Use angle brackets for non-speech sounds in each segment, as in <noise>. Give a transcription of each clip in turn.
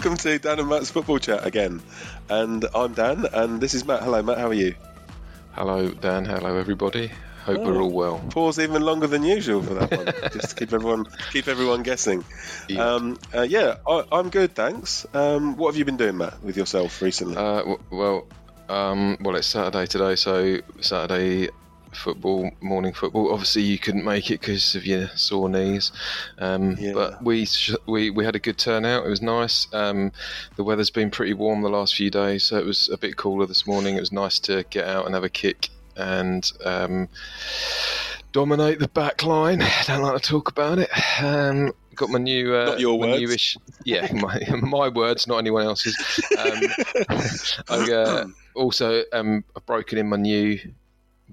welcome to Dan and Matt's football chat again. And I'm Dan, and this is Matt. Hello, Matt. How are you? Hello, Dan. Hello, everybody. Hope oh, we're all well. Pause even longer than usual for that one, <laughs> just to keep everyone keep everyone guessing. Yeah, um, uh, yeah I, am good, thanks. Um, what have you been doing, Matt, with yourself recently? Uh, w- well, um, well, it's Saturday today, so Saturday football, morning football. Obviously, you couldn't make it because of your sore knees, um, yeah. but we we we had a good turnout. It was nice. Um, the weather's been pretty warm the last few days, so it was a bit cooler this morning. It was nice to get out and have a kick and. Um, dominate the back line. I don't like to talk about it. Um, got my new, uh, not your words. Newish, yeah, <laughs> my, my words, not anyone else's. Um, <laughs> I uh, <coughs> also um, I've broken in my new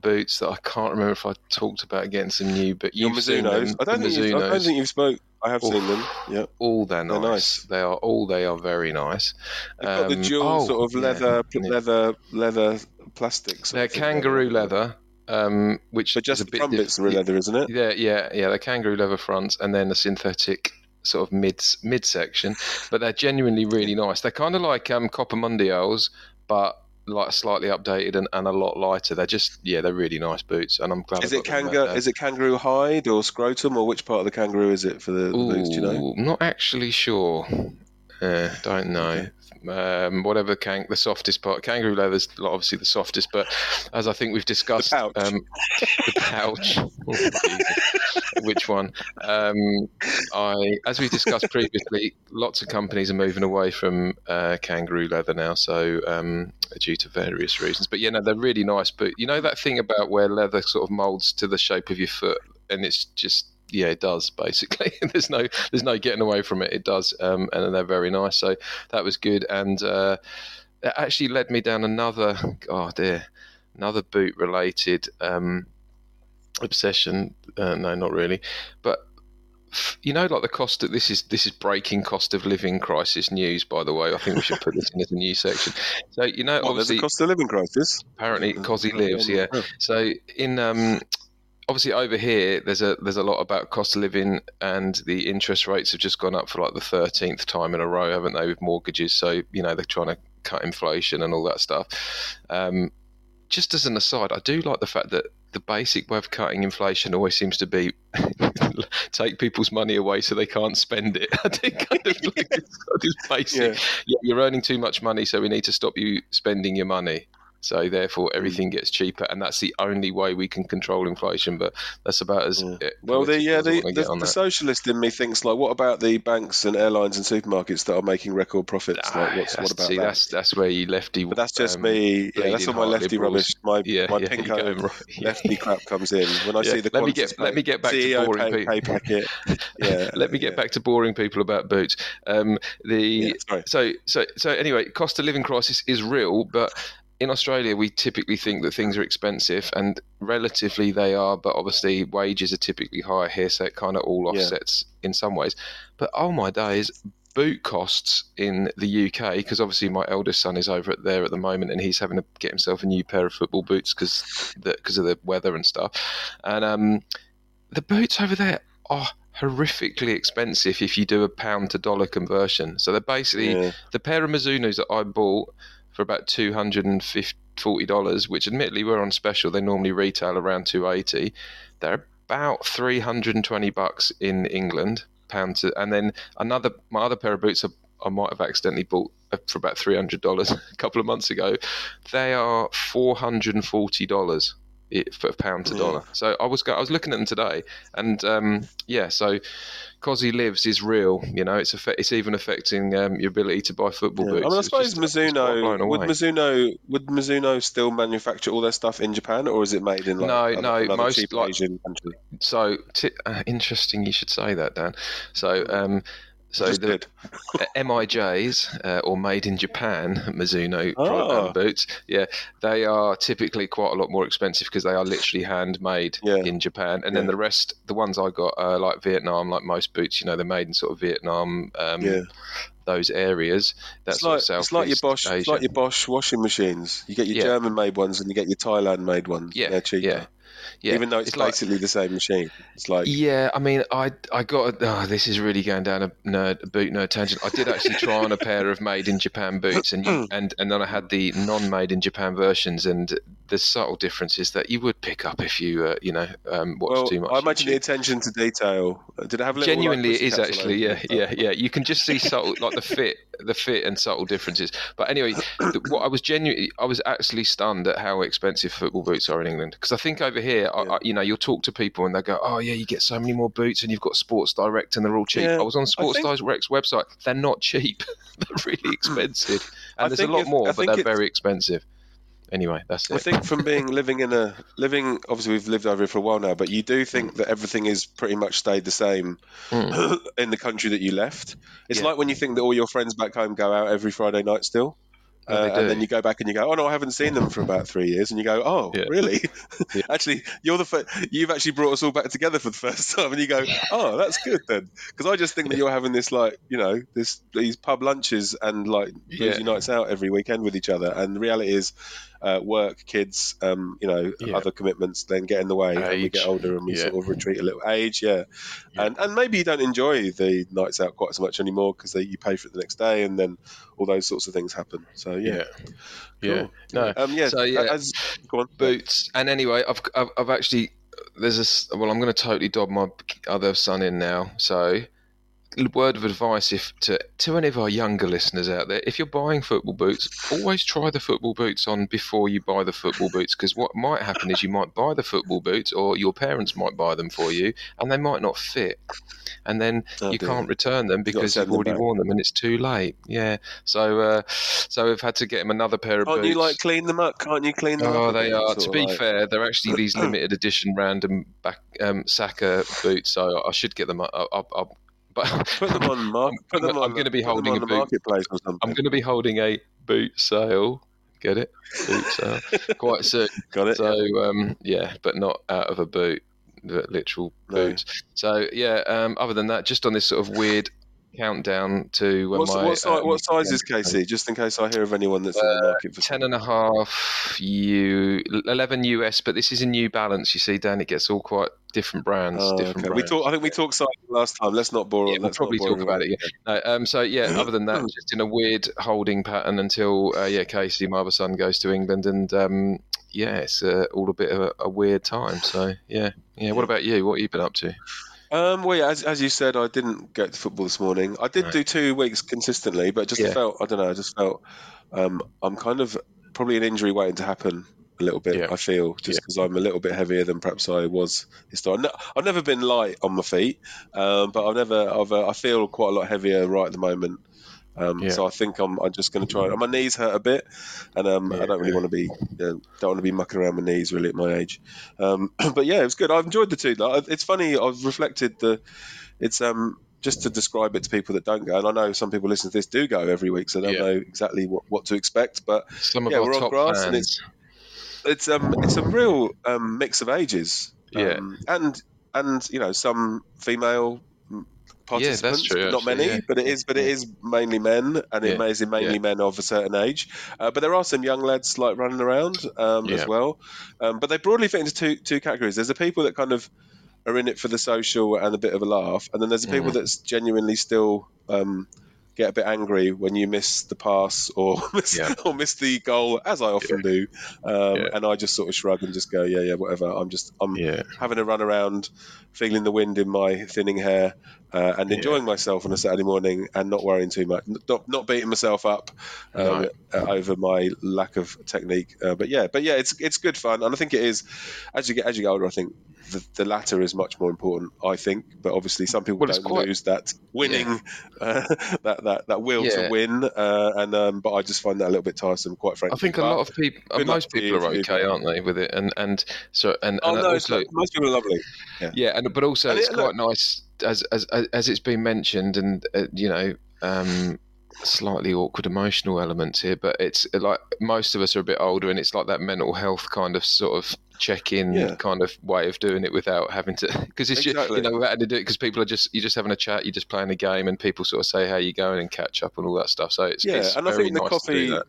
boots that I can't remember if I talked about getting some new, but you've Your seen them. I don't, think you've, I don't think you've spoke. I have seen them. Yeah, all they're nice. they're nice. They are all they are very nice. They've um, got the dual oh, sort of leather, yeah, leather, leather plastics. They're kangaroo leather. Um, which but just the bit front bits are leather, isn't it? Yeah, yeah, yeah. The kangaroo leather fronts, and then the synthetic sort of mid mid section. But they're genuinely really nice. They're kind of like um, Copa Mundials, but like slightly updated and, and a lot lighter. They're just yeah, they're really nice boots, and I'm glad. Is it kangaroo? Is it kangaroo hide or scrotum, or which part of the kangaroo is it for the, the Ooh, boots? Do you know? Not actually sure. Uh, don't know. Um, whatever kang- the softest part. Kangaroo leather is obviously the softest, but as I think we've discussed, the pouch. Um, the pouch. <laughs> oh, which one? Um, I, as we've discussed previously, lots of companies are moving away from uh, kangaroo leather now, so um, due to various reasons. But yeah, no, they're really nice. But you know that thing about where leather sort of molds to the shape of your foot, and it's just yeah, it does basically. <laughs> there's no there's no getting away from it. It does, um, and they're very nice. So that was good, and uh, it actually led me down another oh dear, another boot related um, obsession. Uh, no, not really, but you know, like the cost of this is this is breaking cost of living crisis news. By the way, I think we should put this in as a news section. So you know, what, obviously, cost of living crisis. Apparently, Cosy lives. Yeah. So in um, obviously over here there's a there's a lot about cost of living and the interest rates have just gone up for like the 13th time in a row haven't they with mortgages so you know they're trying to cut inflation and all that stuff um, just as an aside i do like the fact that the basic way of cutting inflation always seems to be <laughs> take people's money away so they can't spend it. <laughs> I think kind of like this, this basic. Yeah. yeah. you're earning too much money, so we need to stop you spending your money. So therefore, hmm. everything gets cheaper, and that's the only way we can control inflation. But that's about as yeah. well. The yeah, the, the, the socialist in me thinks like, what about the banks and airlines and supermarkets that are making record profits? like, what's, what about see, that? That's that's where you lefty. But that's just um, me. Yeah, that's all my lefty liberals. rubbish. My yeah, my yeah, <laughs> pink right. <laughs> lefty crap comes in when I see the. Let me get let me get back CEO to boring pay, pay <laughs> packet. Yeah, let me get back to boring people about boots. Um, the so so so anyway, cost of living crisis is real, but in Australia, we typically think that things are expensive, and relatively they are, but obviously wages are typically higher here, so it kind of all offsets yeah. in some ways. But oh my days, boot costs in the UK, because obviously my eldest son is over there at the moment, and he's having to get himself a new pair of football boots because because of the weather and stuff. And um, the boots over there are horrifically expensive if you do a pound to dollar conversion. So they're basically yeah. the pair of Mizunos that I bought for about two hundred and forty dollars, which admittedly were on special. They normally retail around two eighty. They're about three hundred and twenty bucks in England pound to, and then another my other pair of boots I, I might have accidentally bought for about three hundred dollars <laughs> a couple of months ago. They are four hundred and forty dollars for pound to dollar. So I was I was looking at them today, and um, yeah, so Cosy lives is real. You know, it's effect, it's even affecting um, your ability to buy football yeah. boots. I, mean, I suppose Mizuno would Mizuno would Mizuno still manufacture all their stuff in Japan, or is it made in like no no most like, Asian country? So t- uh, interesting, you should say that, Dan. So um, so Just the <laughs> MIJs uh, or made in Japan <laughs> Mizuno oh. boots, yeah, they are typically quite a lot more expensive because they are literally handmade yeah. in Japan. And yeah. then the rest, the ones I got, are like Vietnam, like most boots, you know, they're made in sort of Vietnam. Um, yeah. Those areas. That's like, it's like your Bosch, it's like your Bosch washing machines. You get your German-made ones and you get your Thailand-made ones. Yeah, they're cheaper. Yeah, Yeah, even though it's, it's basically like, the same machine. It's like yeah. I mean, I I got oh, this is really going down a nerd a boot nerd tangent. I did actually try on a pair of made in Japan boots, and <clears throat> and and then I had the non made in Japan versions, and the subtle differences that you would pick up if you uh, you know um, watch well, too much. I imagine YouTube. the attention to detail. Did I have a little, genuinely? Like, it is actually yeah yeah yeah. You can just see subtle like the fit the fit and subtle differences. But anyway, what I was genuinely I was actually stunned at how expensive football boots are in England because I think over here yeah. I, I, you know you'll talk to people and they go oh yeah you get so many more boots and you've got Sports Direct and they're all cheap. Yeah, I was on Sports think... Direct's website. They're not cheap. <laughs> they're really <laughs> expensive and there's a lot if, more, but they're very expensive anyway, that's it. I think from being <laughs> living in a living, obviously we've lived over here for a while now, but you do think that everything is pretty much stayed the same mm. <clears throat> in the country that you left. It's yeah. like when you think that all your friends back home go out every Friday night still. Uh, and then you go back and you go, oh no, I haven't seen them for about three years, and you go, oh yeah. really? <laughs> Yeah. actually, you're the fir- you've actually brought us all back together for the first <laughs> time, and you go, oh, that's good then, because I just think that you're having this like you know this these pub lunches and like boozy nights out every weekend with each other, and the reality is uh, work, kids, um, you know, yeah. other commitments then get in the way, age. and we get older and we yeah. sort of retreat a little. Age, yeah. yeah. and and maybe you don't enjoy the nights out quite so much anymore because you pay for it the next day, and then all those sorts of things happen. So yeah, yeah, no, um, yeah. So yeah, as, go on. boots. And anyway, I've I've, I've actually there's a well, I'm going to totally dob my other son in now. So word of advice if to to any of our younger listeners out there if you're buying football boots always try the football boots on before you buy the football boots because what might happen is you might buy the football boots or your parents might buy them for you and they might not fit. And then oh, you dear. can't return them because you have already them worn them and it's too late. Yeah. So uh, so we've had to get him another pair of boots. can't boots you like clean them up? Can't you clean them oh up they are. To be like... fair they're actually these <clears throat> limited edition random back um, Saka boots so I should get them I'll, I'll but put them <laughs> on mark. Put them I'm, on. I'm going to be holding a boot. marketplace or something. I'm going to be holding a boot sale. Get it? Boot sale. <laughs> Quite soon. Got it. So yeah. Um, yeah, but not out of a boot, literal boots. No. So yeah. Um, other than that, just on this sort of weird countdown to when What's, my, what, size, um, what size is Casey? Just in case I hear of anyone that's uh, in the uh, market for ten and a half U, eleven US, but this is a New Balance. You see, Dan, it gets all quite different brands. Oh, different okay. brands. We talk, I think we talked size last time. Let's not bore. Yeah, we'll probably talk about it. Yeah. No, um, so yeah, <coughs> other than that, just in a weird holding pattern until uh, yeah, Casey, my other son, goes to England, and um, yeah, it's uh, all a bit of a, a weird time. So yeah, yeah. What about you? What have you been up to? Um, well, yeah, as, as you said, I didn't get to football this morning. I did right. do two weeks consistently, but just yeah. felt I don't know. I just felt um, I'm kind of probably an injury waiting to happen a little bit. Yeah. I feel just because yeah. I'm a little bit heavier than perhaps I was historically. I've never been light on my feet, um, but I've never. I've, uh, I feel quite a lot heavier right at the moment. Um, yeah. So I think I'm, I'm just going to try. My knees hurt a bit, and um, yeah, I don't really want to be don't want to be mucking around my knees really at my age. Um, <clears throat> but yeah, it was good. I've enjoyed the two. It's funny. I've reflected the. It's um just to describe it to people that don't go, and I know some people listening to this do go every week, so they don't yeah. know exactly what, what to expect. But some of yeah, we're on grass, fans. and it's it's um it's a real um, mix of ages. Yeah, um, and and you know some female participants, yeah, true, not many, yeah. but it is, but it is mainly men, and it is mainly men of a certain age. Uh, but there are some young lads like running around um, as well. Um, but they broadly fit into two two categories. There's the people that kind of are in it for the social and a bit of a laugh, and then there's the people mm. that's genuinely still. Um, get a bit angry when you miss the pass or <laughs> miss, yeah. or miss the goal, as I often yeah. do. Um, yeah. And I just sort of shrug and just go, yeah, yeah, whatever. I'm just I'm having a run around, feeling the wind in my thinning hair, uh, and enjoying myself on a Saturday morning and not worrying too much, not, not beating myself up um, right. Uh, over my lack of technique. Uh, but yeah, but yeah, it's it's good fun, and I think it is. As you get as you get older, I think the, the latter is much more important. I think, but obviously some people well, don't quite, lose that winning, yeah. <laughs> uh, that, that that will yeah. to win, uh, and um, but I just find that a little bit tiresome, quite frankly. I think a lot of people, most people are okay, aren't they, with it? And and so and, oh, and no, also, most people are lovely. Yeah, yeah and but also and it's it, quite look, nice as as as it's been mentioned, and uh, you know. Um, slightly awkward emotional elements here, but it's like most of us are a bit older, and it's like that mental health kind of sort of check-in yeah. kind of way of doing it without having to <laughs> because it's exactly. just, you know without having to do it because people are just you're just having a chat, you're just playing a game, and people sort of say how you going and catch up and all that stuff. So it's yeah, it's and I think the nice coffee,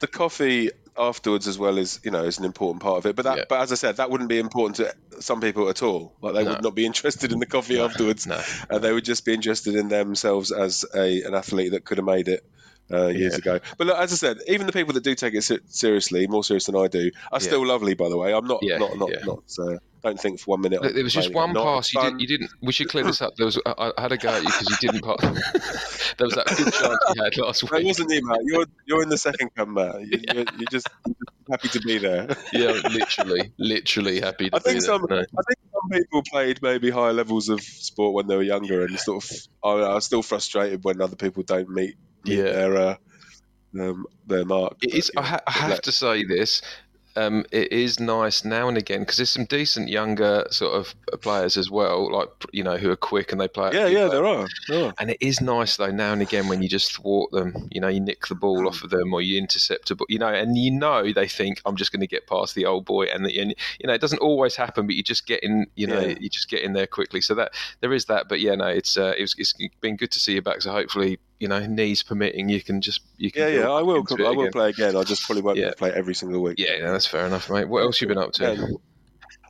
the coffee afterwards as well is you know is an important part of it. But that, yeah. but as I said, that wouldn't be important to some people at all. Like they no. would not be interested in the coffee no. afterwards. No. Uh, they would just be interested in themselves as a an athlete that could have made it. Uh, years yeah. ago, but look, as I said, even the people that do take it seriously, more serious than I do, are still lovely. By the way, I'm not, not, not, not. Uh, don't think for one minute. There was just one pass you, did, you didn't. We should clear this up. <laughs> There was I, I had a go at you because you didn't pass. <laughs> there was that good chance you had last week. That wasn't you, Matt. You're you're in the second come, Matt. You, <laughs> are you're, you're just happy to be there. yeah, literally, literally happy to I think some, there. I think some people played maybe higher levels of sport when they were younger, and sort of are, are still frustrated when other people don't meet yeah. their. Uh, um, their mark. It is. I, ha- I have to say this um, it is nice now and again because there's some decent younger sort of players as well, like you know who are quick and they play. Yeah, yeah, there are. there are. And it is nice though now and again when you just thwart them. You know, you nick the ball mm. off of them or you intercept a ball. You know, and you know they think I'm just going to get past the old boy, and, the, and you know it doesn't always happen, but you just get in. You know, yeah. you just get in there quickly. So that there is that, but yeah, no, it's uh, it's, it's been good to see you back. So hopefully you know, knees permitting, you can just you can. Yeah, yeah, I will. I will again. play again. I just probably won't yeah. play every single week. Yeah, yeah, that's fair enough, mate. What else you been up to? Yeah.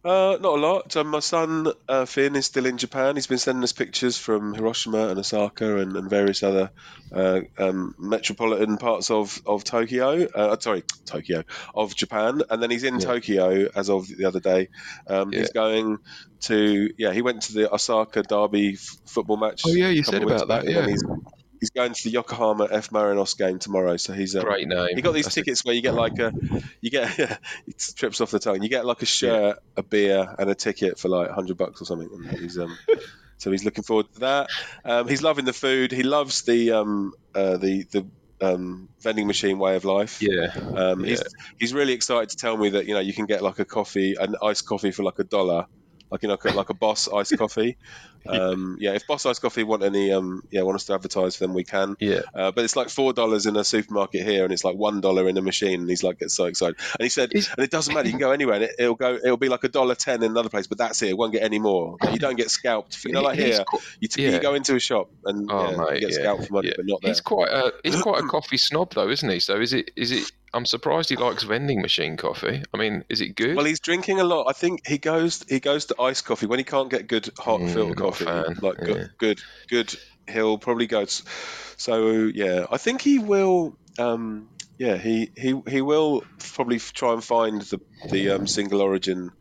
Uh, not a lot. So my son uh, Finn is still in Japan. He's been sending us pictures from Hiroshima and Osaka and, and various other uh, um, metropolitan parts of of Tokyo. Uh, sorry, Tokyo of Japan. And then he's in yeah. Tokyo as of the other day. Um, yeah. He's going to yeah. He went to the Osaka Derby f- football match. Oh yeah, you said about that. Yeah he's going to the Yokohama F Marinos game tomorrow. So he's um, great name. He got these That's tickets where you get like a, you get <laughs> it trips off the tongue. You get like a shirt, yeah. a beer, and a ticket for like hundred bucks or something. And he's um, <laughs> so he's looking forward to that. Um, he's loving the food. He loves the um, uh, the the um, vending machine way of life. Yeah. Um, yeah. He's he's really excited to tell me that you know you can get like a coffee, an iced coffee for like a dollar like you know, like a Boss iced <laughs> coffee. Um, yeah, if Boss Iced Coffee want any, um, yeah, want us to advertise for them, we can. Yeah. Uh, but it's like four dollars in a supermarket here, and it's like one dollar in a machine. And he's like, gets so excited. And he said, and it doesn't matter. You can go anywhere, and it, will go. It'll be like a dollar ten in another place, but that's it. It won't get any more. Like, you don't get scalped. You know, like here, you, t- yeah. you, go into a shop and oh, yeah, mate, you get yeah. scalped for money, but not there. He's quite a he's quite a <clears throat> coffee snob, though, isn't he? So is it is it I'm surprised he likes vending machine coffee. I mean, is it good? Well, he's drinking a lot. I think he goes he goes to iced coffee when he can't get good hot mm, filter coffee. Like yeah. good, good, good. He'll probably go. To, so yeah, I think he will. Um, yeah, he, he he will probably try and find the the um, single origin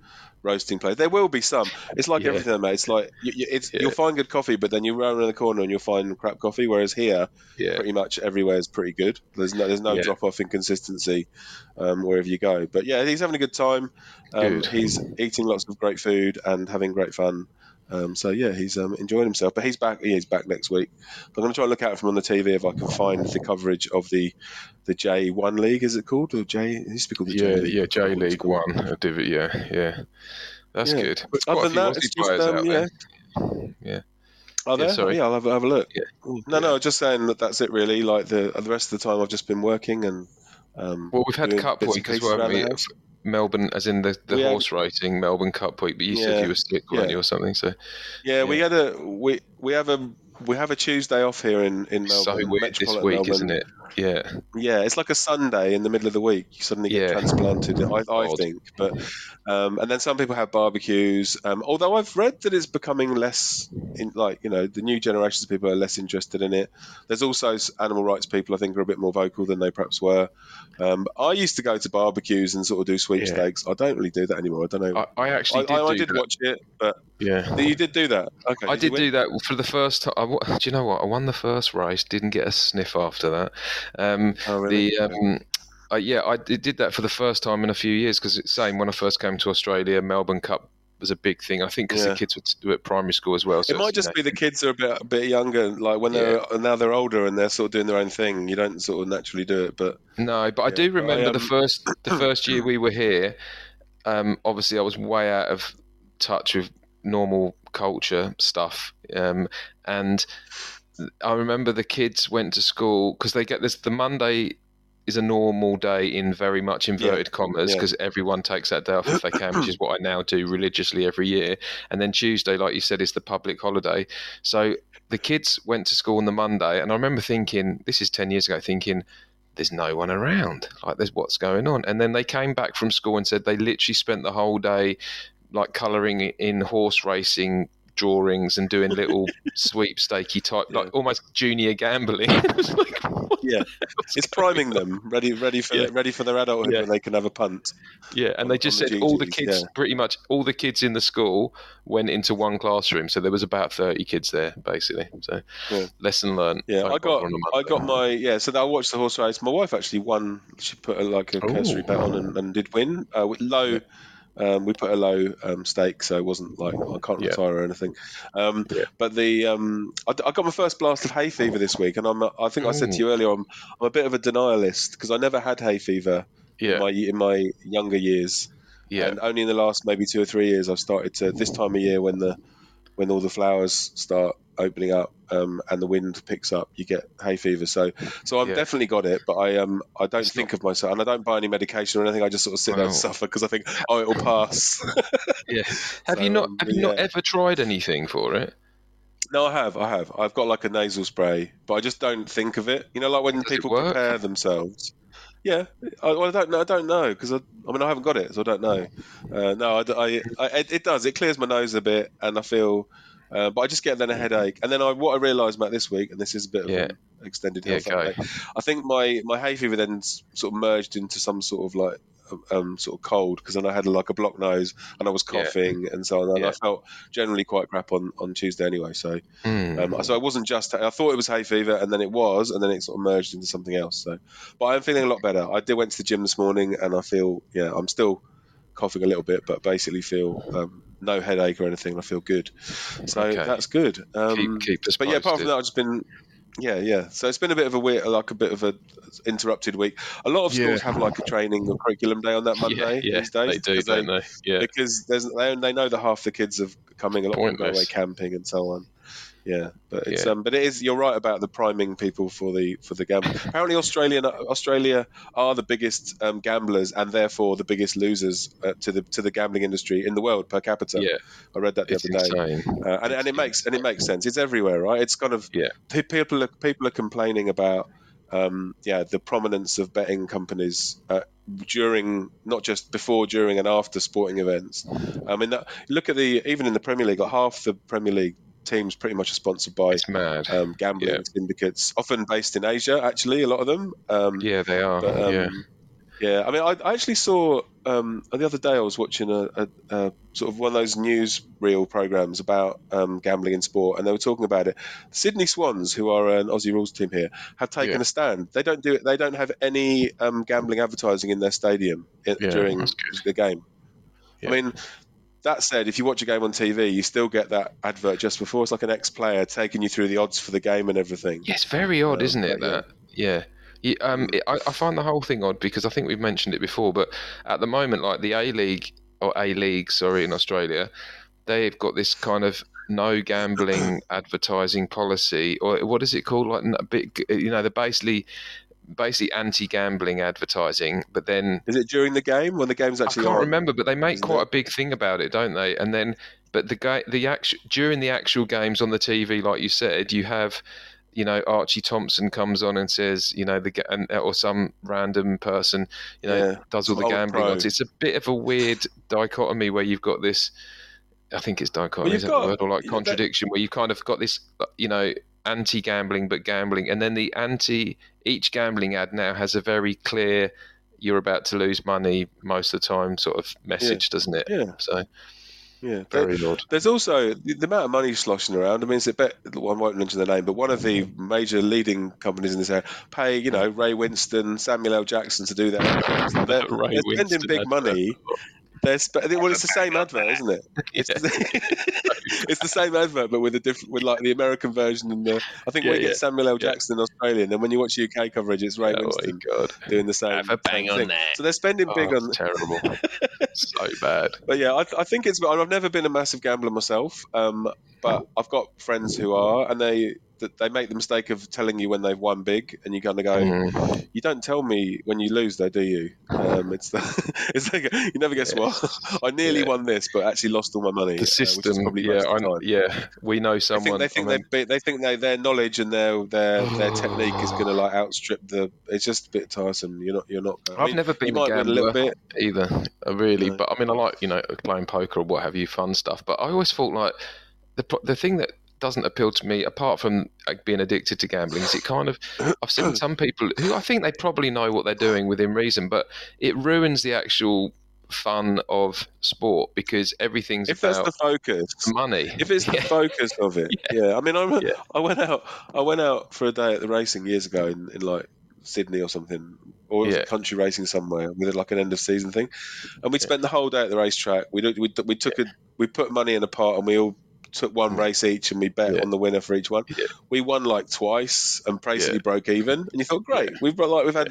roasting place. There will be some. It's like yeah. everything, mate. It's like you, it's, yeah. you'll find good coffee, but then you run around the corner and you'll find crap coffee. Whereas here, yeah. pretty much everywhere is pretty good. There's no there's no drop off in consistency um, wherever you go. But yeah, he's having a good time. Um, good. He's eating lots of great food and having great fun. Um, so yeah, he's um, enjoying himself. But he's back. He's back next week. I'm going to try and look out for him on the TV if I can find the coverage of the the J One League. Is it called or J? It used to be called the yeah, J League. Yeah, J League One. Uh, yeah, yeah. That's yeah. good. But other than that, it's just um, yeah. Yeah. Are there? Yeah, sorry. Oh, yeah, I'll have, have a look. Yeah. No, no, just saying that that's it really. Like the the rest of the time, I've just been working and. Um, well, we've had Cup Week as well. Melbourne, as in the, the horse racing Melbourne Cup Week, but you yeah, said you were sick, weren't you, or something? So, yeah, yeah, we had a we we have a we have a Tuesday off here in in Melbourne. So weird this week, Melbourne. isn't it? Yeah, yeah. It's like a Sunday in the middle of the week. You suddenly get yeah. transplanted. I, I <laughs> think, but um, and then some people have barbecues. Um, although I've read that it's becoming less, in, like you know, the new generations of people are less interested in it. There's also animal rights people I think are a bit more vocal than they perhaps were. Um, I used to go to barbecues and sort of do sweepstakes. Yeah. I don't really do that anymore. I don't know. I, I actually I, did, I, did watch it, but yeah, you did do that. Okay, I did, did do that for the first time. do you know what? I won the first race. Didn't get a sniff after that. Um, oh, really? The um, uh, yeah, I did that for the first time in a few years because it's same when I first came to Australia. Melbourne Cup was a big thing. I think because yeah. the kids would do it primary school as well. So it might just know. be the kids are a bit a bit younger, like when they're now they're older and they're sort of doing their own thing. You don't sort of naturally do it, but no. But yeah. I do remember I, um... the first the <coughs> first year we were here. Um, obviously, I was way out of touch with normal culture stuff, um, and I remember the kids went to school because they get this the Monday is a normal day in very much inverted yeah. commas because yeah. everyone takes that day off if they can, which is what I now do religiously every year. And then Tuesday, like you said, is the public holiday. So the kids went to school on the Monday, and I remember thinking, this is 10 years ago, thinking, there's no one around. Like, there's what's going on. And then they came back from school and said they literally spent the whole day like colouring in horse racing drawings and doing little <laughs> sweepstakey type, yeah. like almost junior gambling. <laughs> like, yeah, it's priming them, ready, ready for yeah. ready for their adulthood yeah. when they can have a punt. Yeah, and on, they just said the all the kids, yeah. pretty much all the kids in the school went into one classroom, so there was about thirty kids there basically. So lesson learned. Yeah, I got I got my yeah. So I watched the horse race. My wife actually won. She put a, like a cursory bet on and, and, did win. Uh, low um, we put a low um, stake, so it wasn't like I can't yeah. retire or anything. Um, yeah. But the um, I, I, got my first blast of hay fever this week, and I'm I think I said to you earlier I'm I'm a bit of a denialist because I never had hay fever yeah. in my in my younger years. Yeah. And only in the last maybe two or three years I've started to this time of year when the when all the flowers start opening up um, and the wind picks up, you get hay fever. So, so I've yeah. definitely got it, but I um I don't it's think not... of myself, and I don't buy any medication or anything. I just sort of sit there and suffer because I think, oh, it'll pass. <laughs> yeah. <laughs> Have so, you not Have you yeah. not ever tried anything for it? No, I have. I have. I've got like a nasal spray, but I just don't think of it. You know, like when Does people prepare themselves. Yeah, I, well, I don't know. I don't know because I, I mean I haven't got it, so I don't know. Uh, no, I, I, I, it does. It clears my nose a bit, and I feel uh, but I just get then a headache, and then I, what I realised about this week, and this is a bit of yeah. an extended health yeah, I think my my hay fever then sort of merged into some sort of like um, sort of cold because then I had like a blocked nose and I was coughing yeah. and so on. And yeah. I felt generally quite crap on, on Tuesday anyway. So, mm. um, so I wasn't just I thought it was hay fever and then it was and then it sort of merged into something else. So, but I'm feeling a lot better. I did went to the gym this morning and I feel yeah I'm still coughing a little bit, but basically feel um, no headache or anything. I feel good, so okay. that's good. Um, keep, keep but yeah, apart from that, I've just been yeah, yeah. So it's been a bit of a weird, like a bit of a interrupted week. A lot of schools yeah. have like a training or curriculum day on that Monday yeah, yeah, these days. They do, don't they? Yeah, because there's they, they know that half the kids are coming. A lot of them go away camping and so on. Yeah, but it's yeah. um, but it is. You're right about the priming people for the for the gamble. Apparently, Australian Australia are the biggest um, gamblers and therefore the biggest losers uh, to the to the gambling industry in the world per capita. Yeah, I read that the it's other day, uh, and, and it makes and it makes sense. It's everywhere, right? It's kind of yeah. People are people are complaining about um, yeah, the prominence of betting companies uh, during, not just before, during, and after sporting events. I mean, that, look at the even in the Premier League, half the Premier League teams pretty much are sponsored by um, gambling yeah. syndicates, often based in Asia. Actually, a lot of them. Um, yeah, they are. But, um, yeah. Yeah, I mean, I, I actually saw um, the other day. I was watching a, a, a, sort of one of those news reel programs about um, gambling in sport, and they were talking about it. The Sydney Swans, who are an Aussie rules team here, have taken yeah. a stand. They don't do it. They don't have any um, gambling advertising in their stadium yeah, during the game. I mean, that said, if you watch a game on TV, you still get that advert just before. It's like an ex-player taking you through the odds for the game and everything. Yeah, it's very odd, um, isn't it? That yeah. yeah. Um, it, I, I, find the whole thing odd because I think we've mentioned it before, but at the moment, like the A League or A League, sorry, in Australia, they've got this kind of no gambling <clears throat> advertising policy, or what is it called? Like, a bit, you know, they're basically basically anti-gambling advertising, but then is it during the game when the game's actually? I can't on, remember, but they make quite it? a big thing about it, don't they? And then, but the guy, the actual during the actual games on the TV, like you said, you have. You know, Archie Thompson comes on and says, you know, the and, or some random person, you know, yeah. does all the gambling odds. It's a bit of a weird dichotomy where you've got this. I think it's dichotomy, well, is that got, the word, or like contradiction, where you kind of got this, uh, you know, anti-gambling but gambling, and then the anti each gambling ad now has a very clear "you're about to lose money" most of the time sort of message, yeah. doesn't it? Yeah. So. Yeah, very there, odd. There's also the, amount of money sloshing around. I mean, it's a bit, I won't mention the name, but one of the mm-hmm. major leading companies in this area pay, you mm-hmm. know, Ray Winstone, Samuel L. Jackson to do that. <laughs> They're, they're spending big money They're there's, well, it's the same <laughs> advert, isn't it? It's, yeah. <laughs> <laughs> it's the same advert, but with a different, with like the American version and the. I think yeah, we yeah. get Samuel L. Jackson in Australia, and then when you watch UK coverage, it's Ray oh Winstone doing the same. Have a bang on that. So they're spending big oh, on. Terrible. <laughs> so bad. But yeah, I, I, think it's. I've never been a massive gambler myself, um, but I've got friends who are, and they that they make the mistake of telling you when they've won big, and you kind of go, mm. "You don't tell me when you lose, though, do you?" Um, it's the, <laughs> it's like you never guess yeah. what. I nearly yeah. won this, but actually lost all my money. The system, uh, yeah, I, know. yeah, we know someone. They think they think, I mean, they, they think they, their knowledge and their their their technique is going to like outstrip the. It's just a bit tiresome. You're not. You're not. I have mean, never been a gambler a little bit. either, really. No. But I mean, I like you know playing poker or what have you, fun stuff. But I always thought like the the thing that doesn't appeal to me apart from like, being addicted to gambling is it kind of <coughs> i've seen some people who i think they probably know what they're doing within reason but it ruins the actual fun of sport because everything's if that's the focus money. if it's the <laughs> focus of it yeah, yeah. i mean I, yeah. I went out i went out for a day at the racing years ago in, in like sydney or something or yeah. country racing somewhere with like an end of season thing. And we spent the whole day at the racetrack. We, we, we took a we put money in a pot and we all took one mm. race each and we bet yeah. on the winner for each one. Yeah. We won like twice and basically yeah. broke even. And you thought, great, we've like we've had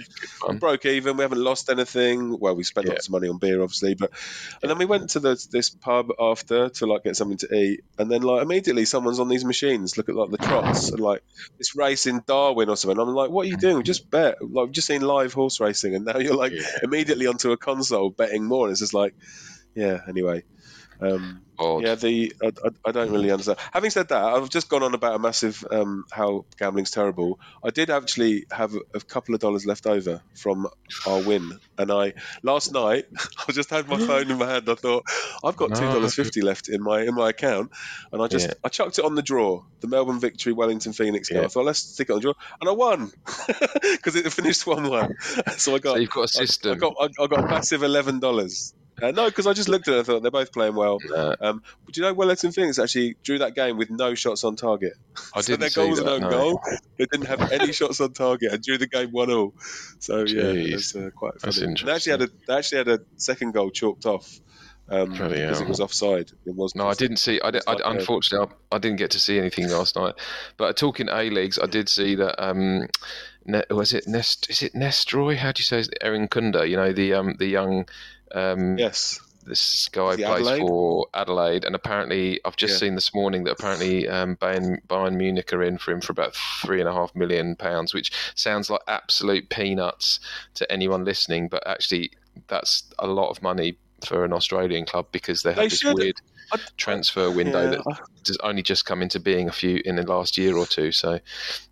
we broke even. We haven't lost anything. Well, we spent lots of money on beer, obviously, but and then we went to the, this pub after to like get something to eat, and then like immediately someone's on these machines. Look at like the trots and like this race in Darwin or something. I'm like, what are you doing? Just bet. Like, we've just seen live horse racing, and now you're like immediately onto a console betting more. And it's just like, yeah. Anyway. Um, yeah, the I, I, don't really understand. Having said that, I've just gone on about a massive um, how gambling's terrible. I did actually have a, a, couple of dollars left over from our win, and I last night <laughs> I just had my <gasps> phone in my hand. I thought I've got two dollars fifty left in my in my account, and I just yeah. I chucked it on the draw, the Melbourne Victory Wellington Phoenix game. Yeah. I thought let's stick it on the draw, and I won <laughs> because it finished one one. <laughs> So I got so you've got a system. I, I got I, I got a massive eleven dollars. Uh, no, because I just looked at it and thought they're both playing well. Yeah. Um, but do you know Wellington Phoenix actually drew that game with no shots on target? I <laughs> so didn't their goal was an own no. goal. They didn't have any shots on target and drew the game one all. So Jeez. yeah, it's uh, quite funny. That's interesting. They actually had a they actually had a second goal chalked off. Um, because it was offside. It was no, I didn't see. I, did, I unfortunately I, I, didn't get to see anything last night. But talking A leagues, I did see that. Um, was it Nest? Is it Nestroy? How do you say it? Irankunda? You know the um the young um, yes. This guy plays Adelaide? for Adelaide, and apparently, I've just yeah. seen this morning that apparently um, Bayern, Bayern Munich are in for him for about three and a half million pounds, which sounds like absolute peanuts to anyone listening, but actually, that's a lot of money for an Australian club because they have they this should. weird transfer window yeah. that has only just come into being a few in the last year or two. So,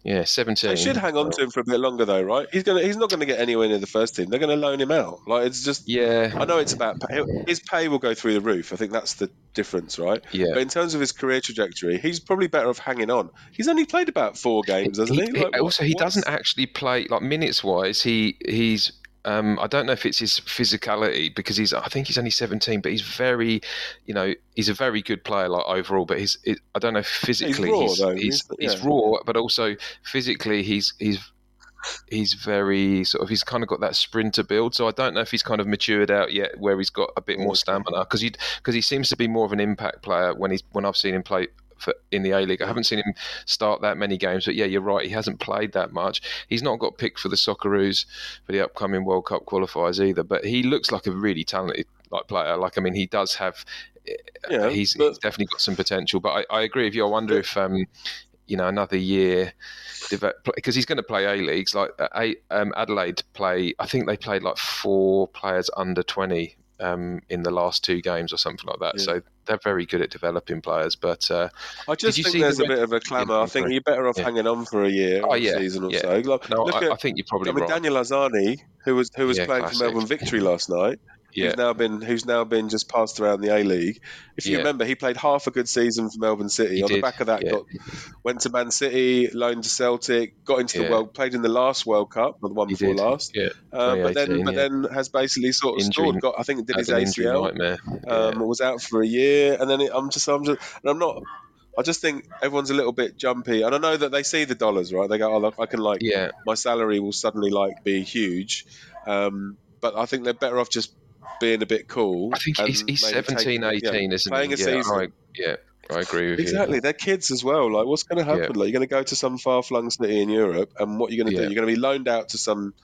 yeah, seventeen. They should hang on to him for a bit longer, though, right? He's gonna. He's not going to get anywhere near the first team. They're going to loan him out. Like it's just. Yeah. I know it's about pay. his pay will go through the roof. I think that's the difference, right? Yeah. But in terms of his career trajectory, he's probably better off hanging on. He's only played about four games, hasn't he? he? Like, also, he doesn't actually play like minutes wise. He he's um, I don't know if it's his physicality because he's. I think he's only seventeen, but he's very, you know, he's a very good player like overall. But he's. It, I don't know physically. He's raw, he's, he's, yeah. he's, raw, but also physically he's he's he's very sort of he's kind of got that sprinter build. So I don't know if he's kind of matured out yet, where he's got a bit more stamina because he because he seems to be more of an impact player when he's when I've seen him play for, in the A League. I haven't seen him start that many games, but yeah, you're right. He hasn't played that much. He's not got picked for the Socceroos for the upcoming World Cup qualifiers either. But he looks like a really talented like player. Like I mean, he does have. Yeah, he's, but, he's definitely got some potential. But I, I agree with you. I wonder if um, you know another year because he's going to play A leagues like um, Adelaide play. I think they played like four players under twenty um, in the last two games or something like that. Yeah. So they're very good at developing players. But uh, I just think there's the a bit of a clamour. I think you're better off yeah. hanging on for a year, oh, yeah, season or so. Like, no, I, at, I, think you're probably. I mean, right. Daniel Arzani, who was who was playing classic. for Melbourne Victory last night yeah. who's now been who's now been just passed around the A League. If you yeah. remember, he played half a good season for Melbourne City. He On did. the back of that, yeah. got went to Man City, loaned to Celtic, got into the world, played in the last World Cup, the one before last. Yeah, uh, but then but then has basically sort of injury, Got I think did his ACL. Um, was out for a year, and then it, I'm just I'm just and I'm not. I just think everyone's a little bit jumpy, and I know that they see the dollars, right? They go, "Oh, look, I can like, yeah. my salary will suddenly like be huge," um, but I think they're better off just being a bit cool. I think he's, he's 17, 18, yeah, isn't playing he? a yeah, season. I, yeah, I agree with exactly. you. Exactly, they're kids as well. Like, what's going to happen? Yeah. Like, you're going to go to some far-flung city in Europe, and what are you're going to do? You're going to be loaned out to some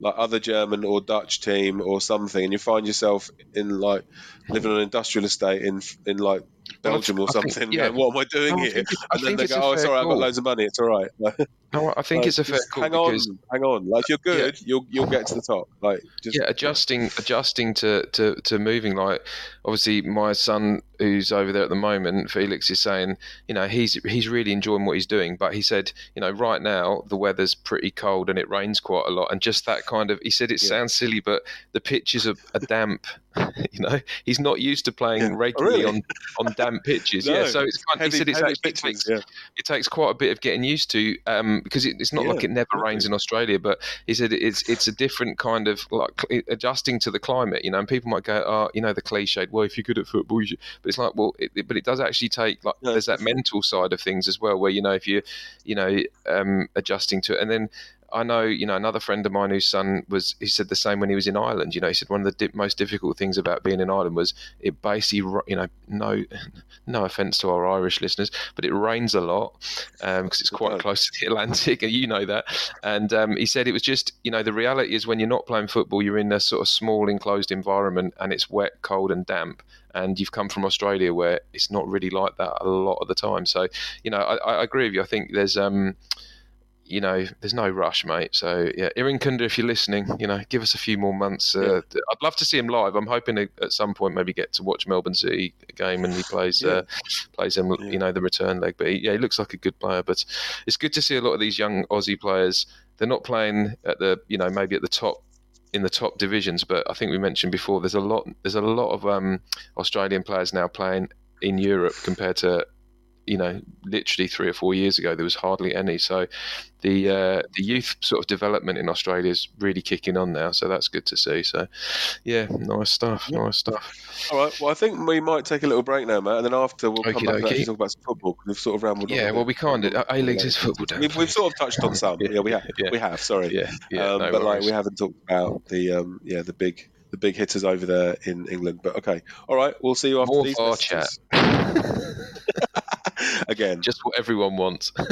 like other German or Dutch team or something, and you find yourself in like living on an industrial estate in in like Belgium or something. Think, yeah. what am I doing no, here? I and then they go, "Oh, sorry. I've got loads of money. It's all right." <laughs> no, I think like, it's a fair call. Hang on, hang on. Like if you're good, yeah. you'll you'll get to the top. Like just, yeah, adjusting adjusting to, to to moving. Like obviously, my son who's over there at the moment, Felix is saying, you know, he's he's really enjoying what he's doing. But he said, you know, right now the weather's pretty cold and it rains quite a lot, and just that kind of. He said it yeah. sounds silly, but the pitches are, are damp. <laughs> you know, he's not used to playing yeah. regularly really? on, <laughs> on damp pitches. no, yeah, so it's kind. Heavy, he said it's actually, pitches, it, takes, yeah. it takes quite a bit of getting used to um, because it, it's not like it never rains in Australia. But he said it's it's a different kind of like adjusting to the climate. You know, and people might go, oh, you know, the cliched. Well, if you're good at football, you. But it's like, well, it, it, but it does actually take like there's that mental side of things as well, where you know if you, you know, um, adjusting to it, and then I know, you know, another friend of mine whose son was, he said the same when he was in Ireland. You know, he said one of the di- most difficult things about being in Ireland was it basically, you know, no, <laughs> no offense to our Irish listeners, but it rains a lot because um, it's quite close to the Atlantic, <laughs> and you know that. And um, he said it was just, you know, the reality is when you're not playing football, you're in a sort of small enclosed environment and it's wet, cold, and damp and you've come from Australia where it's not really like that a lot of the time. So, you know, I, I agree with you. I think there's, um, you know, there's no rush, mate. So yeah, Irankunda, if you're listening, you know, give us a few more months. Uh, yeah. I'd love to see him live. I'm hoping to, at some point maybe get to watch Melbourne City game and he plays yeah. uh, plays them, yeah. you know, the return leg. But he, yeah, he looks like a good player. But it's good to see a lot of these young Aussie players. They're not playing at the, you know, maybe at the top in the top divisions, but I think we mentioned before there's a lot there's a lot of um, Australian players now playing in Europe compared to you know, literally three or four years ago, there was hardly any. So the uh, the youth sort of development in Australia is really kicking on now. So that's good to see. So yeah, nice stuff. Yeah. Nice stuff. All right. Well, I think we might take a little break now, Matt, and then after we'll come back and talk about some football. We've sort of rambled. On. Yeah. Well, we can't. A Leagues is football. We've, we've, sort of touched on some. <laughs> yeah, yeah, we have. Yeah. We have. Sorry. Yeah. yeah um, no but worries. like we haven't talked about the um, yeah the big the big hitters over there in England. But okay, all right, we'll see you after More these. More chat. <laughs> <laughs> Again, just what everyone wants. <laughs>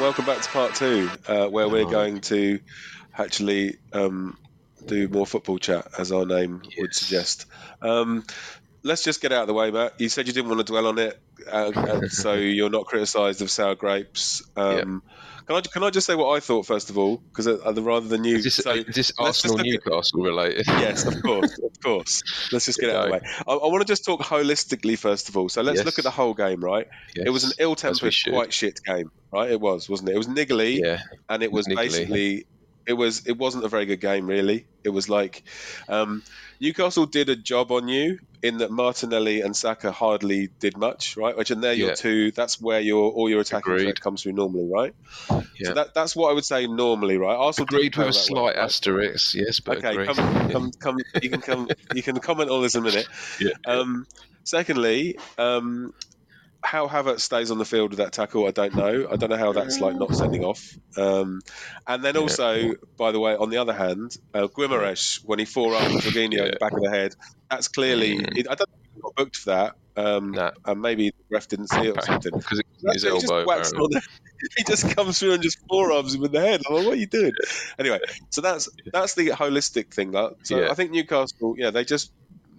welcome back to part two, uh, where we're going to actually um, do more football chat, as our name yes. would suggest. Um, let's just get out of the way, Matt. You said you didn't want to dwell on it, uh, <laughs> so you're not criticised of sour grapes. Um. Can I can I just say what I thought first of all, because uh, rather than you, is this, so, this Arsenal Newcastle related? yes, of course, <laughs> of course. Let's just get it out of the way. I, I, want to just talk holistically first of all. So let's yes. look at the whole game, right? Yes. It was an ill-tempered, quite shit game, right? It was, wasn't it? It was niggly, yeah, and it was niggly. basically it was it wasn't a very good game really. It was like um, Newcastle did a job on you in that Martinelli and Saka hardly did much, right? Which and they're your yeah. two. That's where your all your attacking threat comes through normally, right? Yeah. So that, that's what I would say normally, right? Arsenal agreed with a slight way, asterisk, right? yes, but okay, agreed. come, come, come. You can come. you can comment on this in a minute. <laughs> Yeah. Um, secondly, um, how Havertz stays on the field with that tackle, I don't know. I don't know how that's like not sending off. Um, and then also, by the way, on the other hand, uh, Guimaraes when he forearmed Jorginho yeah. in the back of the head, that's clearly. Mm. It, I don't think he got booked for that. Um, nah. And maybe the ref didn't see it or something. Because his elbow. Just <laughs> he just comes through and just forearms him in the head. I'm like, what are you doing? Anyway, so that's that's the holistic thing. That so yeah. I think Newcastle, yeah, they just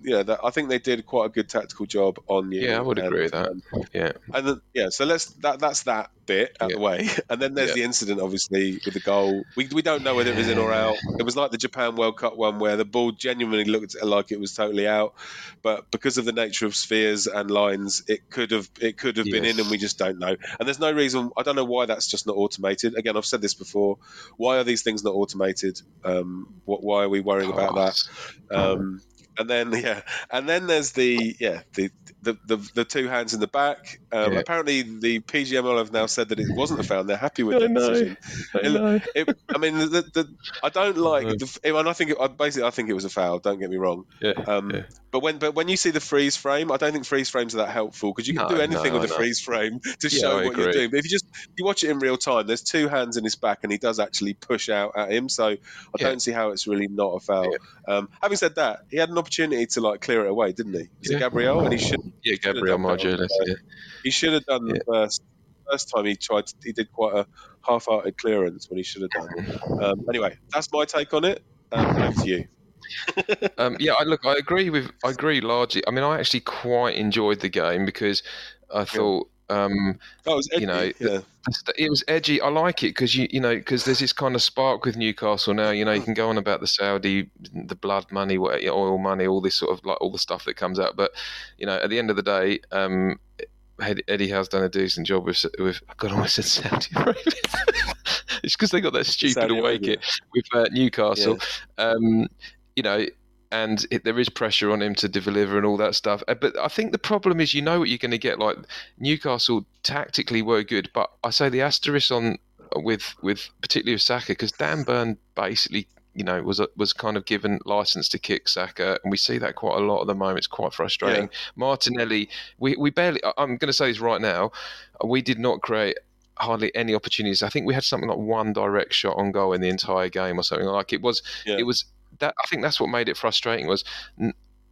yeah, that, I think they did quite a good tactical job on you. Yeah, I would and, agree with that. Um, yeah, and then, yeah, so let's that that's that bit out yeah. the way, <laughs> and then there's yeah. the incident, obviously, with the goal. We, we don't know whether it was in or out. It was like the Japan World Cup one where the ball genuinely looked like it was totally out, but because of the nature of spheres and lines, it could have it could have yes. been in, and we just don't know. And there's no reason. I don't know why that's just not automated. Again, I've said this before. Why are these things not automated? Um, what, why are we worrying oh, about that? Um, and then yeah, and then there's the yeah the the, the, the two hands in the back. Um, yeah. Apparently, the PGMOL have now said that it wasn't a foul. They're happy with that decision. I, know. It, I mean, the, the, I don't <laughs> like, the, and I think it, basically, I think it was a foul. Don't get me wrong. Yeah, um, yeah. But when but when you see the freeze frame, I don't think freeze frames are that helpful because you can no, do anything no, with a freeze frame <laughs> to show I what you're doing. But if you just you watch it in real time, there's two hands in his back, and he does actually push out at him. So I don't see how it's really not a foul. Um, having said that, he had an opportunity to like clear it away, didn't he? Was it Gabriel? And he should. Yeah, Gabriel Magalhães. Yeah. He should have done the first first time he tried. To, he did quite a half-hearted clearance when he should have done. Um, anyway, that's my take on it. Um, back to you. <laughs> um, yeah, I, look, I agree with, I agree largely. I mean, I actually quite enjoyed the game because I thought, um, oh, edgy, you know, yeah. it was edgy. I like it because you, you know, because there's this kind of spark with Newcastle now. You know, you can go on about the Saudi, the blood money, oil money, all this sort of like all the stuff that comes out. But you know, at the end of the day, um, Eddie Howe's done a decent job with with. I almost said Saudi Arabia. <laughs> it's because they got that stupid Saudi away kit with uh, Newcastle. Yeah. Um, you know, and it, there is pressure on him to deliver and all that stuff. Uh, but I think the problem is, you know what you're going to get. Like Newcastle tactically were good, but I say the asterisk on with with particularly with Saka because Dan Burn basically you know was uh, was kind of given license to kick Saka, and we see that quite a lot at the moment. It's quite frustrating. Yeah. Martinelli, we we barely. I'm going to say this right now, we did not create hardly any opportunities. I think we had something like one direct shot on goal in the entire game or something like it was. Yeah. It was that I think that's what made it frustrating was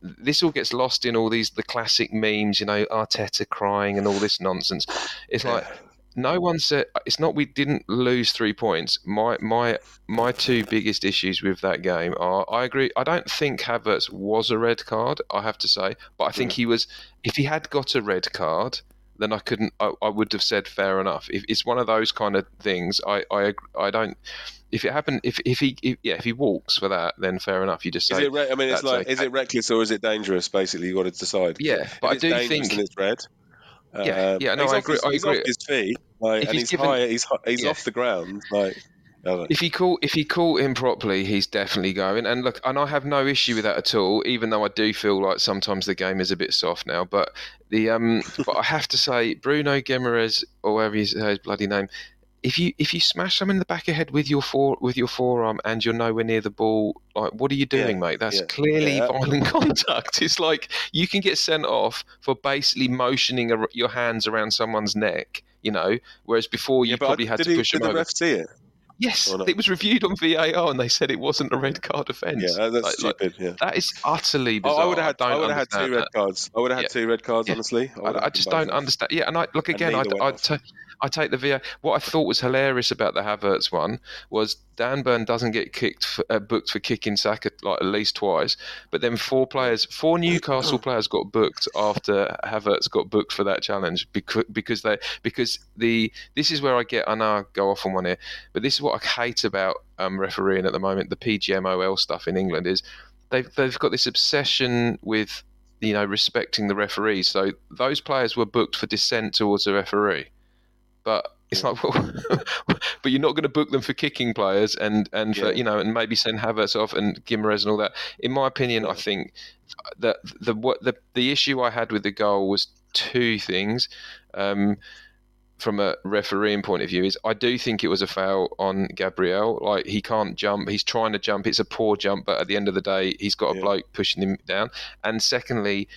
this all gets lost in all these the classic memes, you know, Arteta crying and all this nonsense. It's like no one said it's not we didn't lose three points. My my my two biggest issues with that game are I agree. I don't think Havertz was a red card. I have to say, but I think mm. he was. If he had got a red card, then I couldn't. I, I would have said fair enough. If it's one of those kind of things, I I I don't if it happened, if if he if, yeah, if he walks for that, then fair enough. You just say. Is it re- I mean, it's like, okay. is it reckless or is it dangerous? Basically, you got to decide. Yeah, but if I do think it's red. Yeah, yeah, no, I agree. His, I agree. He's off his feet, like, and he's, he's given, high. He's he's yeah. off the ground, like. If he caught if he caught him properly, he's definitely going. And look, and I have no issue with that at all. Even though I do feel like sometimes the game is a bit soft now, but the um, <laughs> but I have to say, Bruno Guimaraes or whatever his, his bloody name, if you if you smash someone in the back of the head with your fore with your forearm and you're nowhere near the ball, like what are you doing, yeah, mate? That's yeah, clearly yeah. violent <laughs> contact. It's like you can get sent off for basically motioning a, your hands around someone's neck, you know, whereas before you probably had to he, push did the. Ref see it? Yes, it was reviewed on VAR, and they said it wasn't a red card offence. Yeah, that's like, stupid. yeah. That is utterly bizarre. Oh, I would have had, I, I would have had two that. red cards. I would have had yeah. two red cards, honestly. I, I, I just don't understand. Yeah, and I look again. I, I, I take the VAR. What I thought was hilarious about the Havertz one was Dan Burn doesn't get kicked for, uh, booked for kicking Saka like at least twice, but then four players, four Newcastle players got booked after Havertz got booked for that challenge because because they because the this is where I get I know I go off on one here, but this is what I hate about um, refereeing at the moment. The PGMOL stuff in England is they've they've got this obsession with you know respecting the referees. So those players were booked for dissent towards the referee but it's like, <laughs> well, but you're not going to book them for kicking players and and for, you know and maybe send Havertz off and Guimaraes and all that. In my opinion, I think that the what the the issue I had with the goal was two things. Um, from a refereeing point of view, is I do think it was a foul on Gabriel. Like he can't jump, he's trying to jump. It's a poor jump, but at the end of the day, he's got a yeah. bloke pushing him down. And secondly,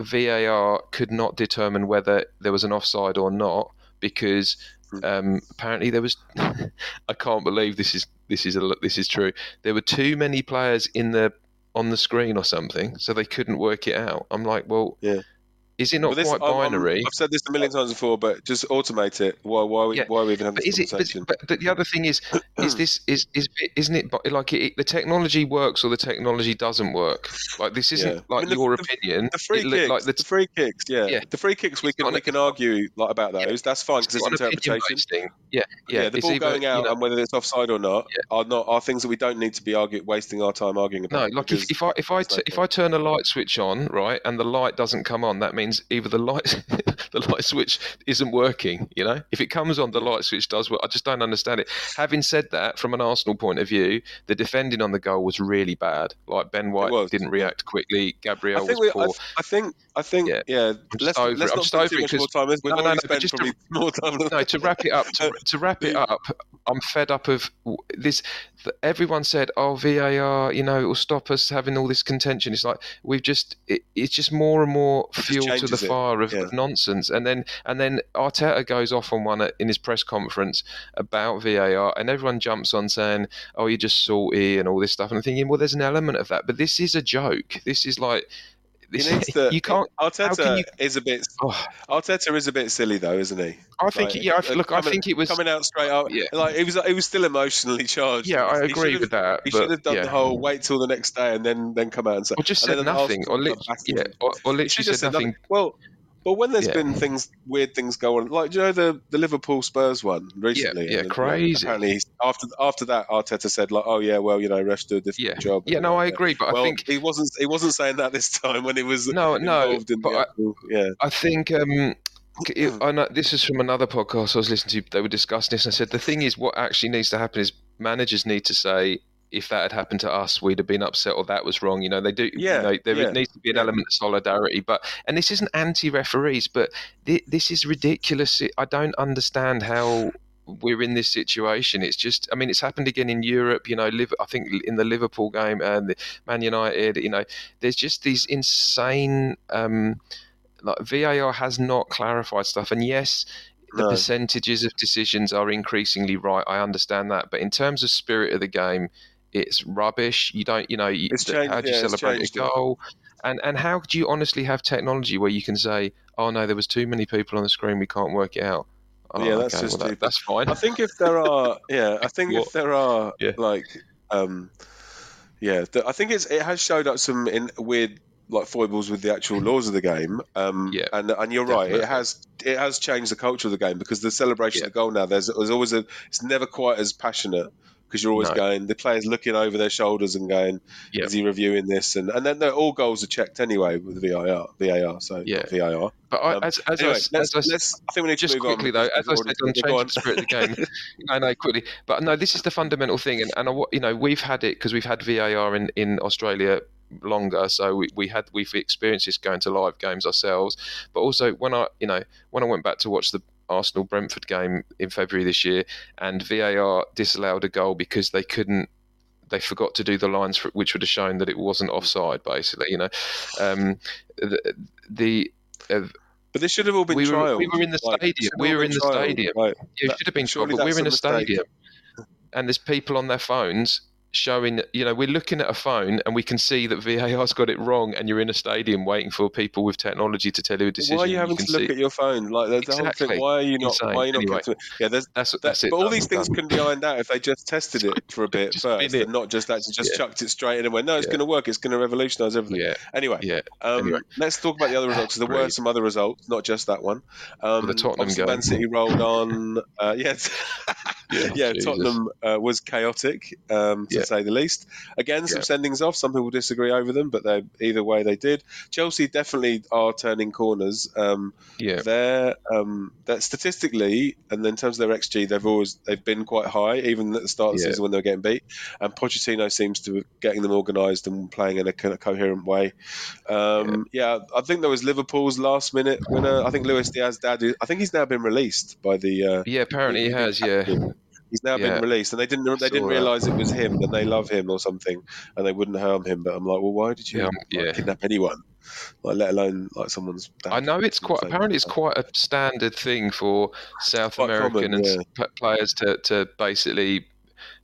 VAR could not determine whether there was an offside or not because hmm. um, apparently there was. <laughs> I can't believe this is this is a, this is true. There were too many players in the on the screen or something, so they couldn't work it out. I'm like, well, yeah. Is it not this, quite binary? i have said this a million times before, but just automate it. Why? Why? Yeah. Why are we even having this conversation? It, but, but, the other thing is, is this <clears throat> is is isn't it like it, the technology works or the technology doesn't work? Like this isn't yeah. like I mean, your the, opinion. The free kicks, like the, the, free kicks, yeah. yeah. The free kicks we can we can argue like about those. Yeah. That's fine because it's, it's interpretation. Yeah, yeah. yeah the ball going out you know, and whether it's offside or not are not are things that we don't need to be arguing, wasting our time arguing about. No, like if, if I if I if I turn a light switch on, right, and the light doesn't come on, that means trains, either the light <laughs> the light switch isn't working. You know, if it comes on, the light switch does work. I just don't understand it. Having said that, from an Arsenal point of view, the defending on the goal was really bad. Like Ben White didn't react quickly. Gabriel was we, poor. I, I, think. I think. Yeah. yeah let's, over let's it. I'm just over it because more time. no, no, no, just to, more time. no, to wrap it up. To, <laughs> to wrap it up, I'm fed up of this. Everyone said, "Oh, VAR, you know, it will stop us having all this contention." It's like we've just. It, it's just more and more fuel to the fire of, yeah. of, nonsense. And then and then Arteta goes off on one in his press conference about VAR, and everyone jumps on saying, "Oh, you're just salty" and all this stuff. And I'm thinking, well, there's an element of that, but this is a joke. This is like <laughs> to, you can't. Arteta you, is a bit. Oh. Arteta is a bit silly though, isn't he? I think. Like, yeah. I, uh, look, coming, I think it was coming out straight up. Yeah. Like he was. He was still emotionally <laughs> charged. Yeah, I agree with that. He should have done yeah. the whole wait till the next day and then then come out and say. Or just said nothing, or, li- yeah, or, or literally said nothing. nothing. Well, but when there's yeah. been things, weird things go on, like you know the the Liverpool Spurs one recently. Yeah, yeah crazy. Apparently, after after that, Arteta said like, "Oh yeah, well you know, refs do a different yeah. job." Yeah, no, I agree, but well, I think he wasn't he wasn't saying that this <laughs> time when he was no no. but I, yeah, I think. um I know this is from another podcast I was listening to. They were discussing this, and I said the thing is, what actually needs to happen is managers need to say, if that had happened to us, we'd have been upset or that was wrong. You know, they do. Yeah, you know, there yeah, needs to be an yeah. element of solidarity. But and this isn't anti-referees, but th- this is ridiculous. I don't understand how we're in this situation. It's just, I mean, it's happened again in Europe. You know, live. I think in the Liverpool game and the Man United. You know, there's just these insane. Um, like VAR has not clarified stuff, and yes, the no. percentages of decisions are increasingly right. I understand that, but in terms of spirit of the game, it's rubbish. You don't, you know, you, changed, how do you yeah, celebrate a goal? And and how do you honestly have technology where you can say, oh no, there was too many people on the screen, we can't work it out. Oh, yeah, that's okay, just well, that, that's fine. I think if there are, <laughs> yeah, I think if there are yeah. like, um, yeah, the, I think it's it has showed up some in weird like foibles with the actual laws of the game. Um, yeah, and and you're definitely. right. It has it has changed the culture of the game because the celebration yeah. of the goal now there's there's always a it's never quite as passionate because you're always no. going the players looking over their shoulders and going yep. is he reviewing this and and then all goals are checked anyway with VAR VAR so yeah VAR but I, um, as, as, anyway, I, let's, as let's, I think we need just quickly on. though as I said on changing the spirit of the game <laughs> no no quickly but no this is the fundamental thing and, and I, you know we've had it because we've had VAR in, in Australia longer so we, we had we've experienced this going to live games ourselves but also when I you know when I went back to watch the Arsenal Brentford game in February this year, and VAR disallowed a goal because they couldn't. They forgot to do the lines for, which would have shown that it wasn't offside. Basically, you know, um, the, the uh, but this should have all been we were, we were in the like, stadium. We were in the stadium. Right. Yeah, it should have been trial, but we're in a stadium. And there's people on their phones showing, you know, we're looking at a phone and we can see that VAR's got it wrong, and you're in a stadium waiting for people with technology to tell you a decision. Why are you having you to look at your phone? Like the exactly. whole thing. Why are you not? Insane. Why are you not? Anyway, yeah, there's that's, that, that's it. But all these things can be ironed out if they just tested it <laughs> for a bit first, and not just actually just yeah. chucked it straight in and went, no, it's yeah. going to work. It's going to revolutionise everything. Yeah. Anyway, yeah. Um, anyway. let's talk about the other results. there were some other results, not just that one. Um, well, the Tottenham game. Man City rolled on. Uh, <laughs> yeah, yeah, yeah Tottenham uh, was chaotic um, to say the least. Again, some sendings off. Some people disagree over them, but they either way they did. Chelsea definitely are turning corners. Um, yeah, they're um, that statistically, and in terms of their xG, they've always they've been quite high, even at the start of the season when they were getting beat. And Pochettino seems to be getting them organised and playing in a kind of coherent way. Um, yeah. yeah. I think there was Liverpool's last minute winner. I think Luis Diaz dad. I think he's now been released by the. Uh, yeah, apparently he has. Yeah. He's now yeah. been released, and they didn't they didn't realize it was him, and they love him or something, and they wouldn't harm him. But I'm like, well, why did you yeah, like, yeah. kidnap anyone? Like, let alone like someone's. I know it's quite apparently it's quite a standard thing for South American common, and players to to basically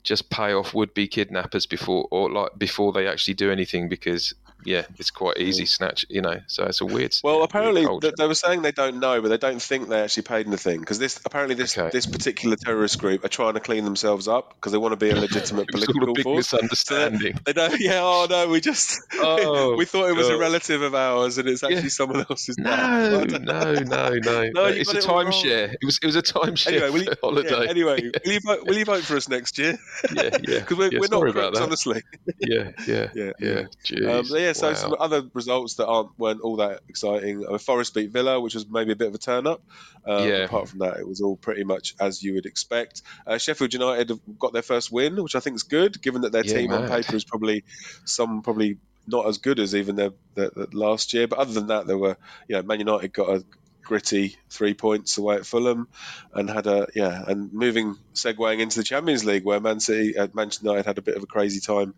just pay off would-be kidnappers before or like before they actually do anything because yeah, it's quite easy snatch, you know. So it's a weird. Well, apparently weird they were saying they don't know, but they don't think they actually paid anything because this apparently this okay. this particular terrorist group are trying to clean themselves up because they want to be a legitimate <laughs> political a big force. Misunderstanding. they don't. <laughs> Yeah. Oh no, we just <laughs> oh, we thought it was God. a relative of ours, and it's actually yeah. someone else's. No, no, no, no, no. It's a timeshare. It was it was a timeshare anyway, will you, holiday. Yeah, anyway, will you vote? Will you vote for us next year? Yeah, yeah. Because we're, yeah, we're not corrupt, honestly. yeah, yeah, yeah, yeah. Um, yeah so wow. some other results that aren't weren't all that exciting. Uh, Forest beat Villa, which was maybe a bit of a turn up. Um, yeah. Apart from that, it was all pretty much as you would expect. Uh, Sheffield United have got their first win, which I think is good, given that their yeah, team on paper is probably some probably not as good as even their, their, their, last year. But other than that, there were you know Man United got a gritty three points away at Fulham, and had a yeah, and moving segueing into the Champions League where Man City, uh, Manchester United had a bit of a crazy time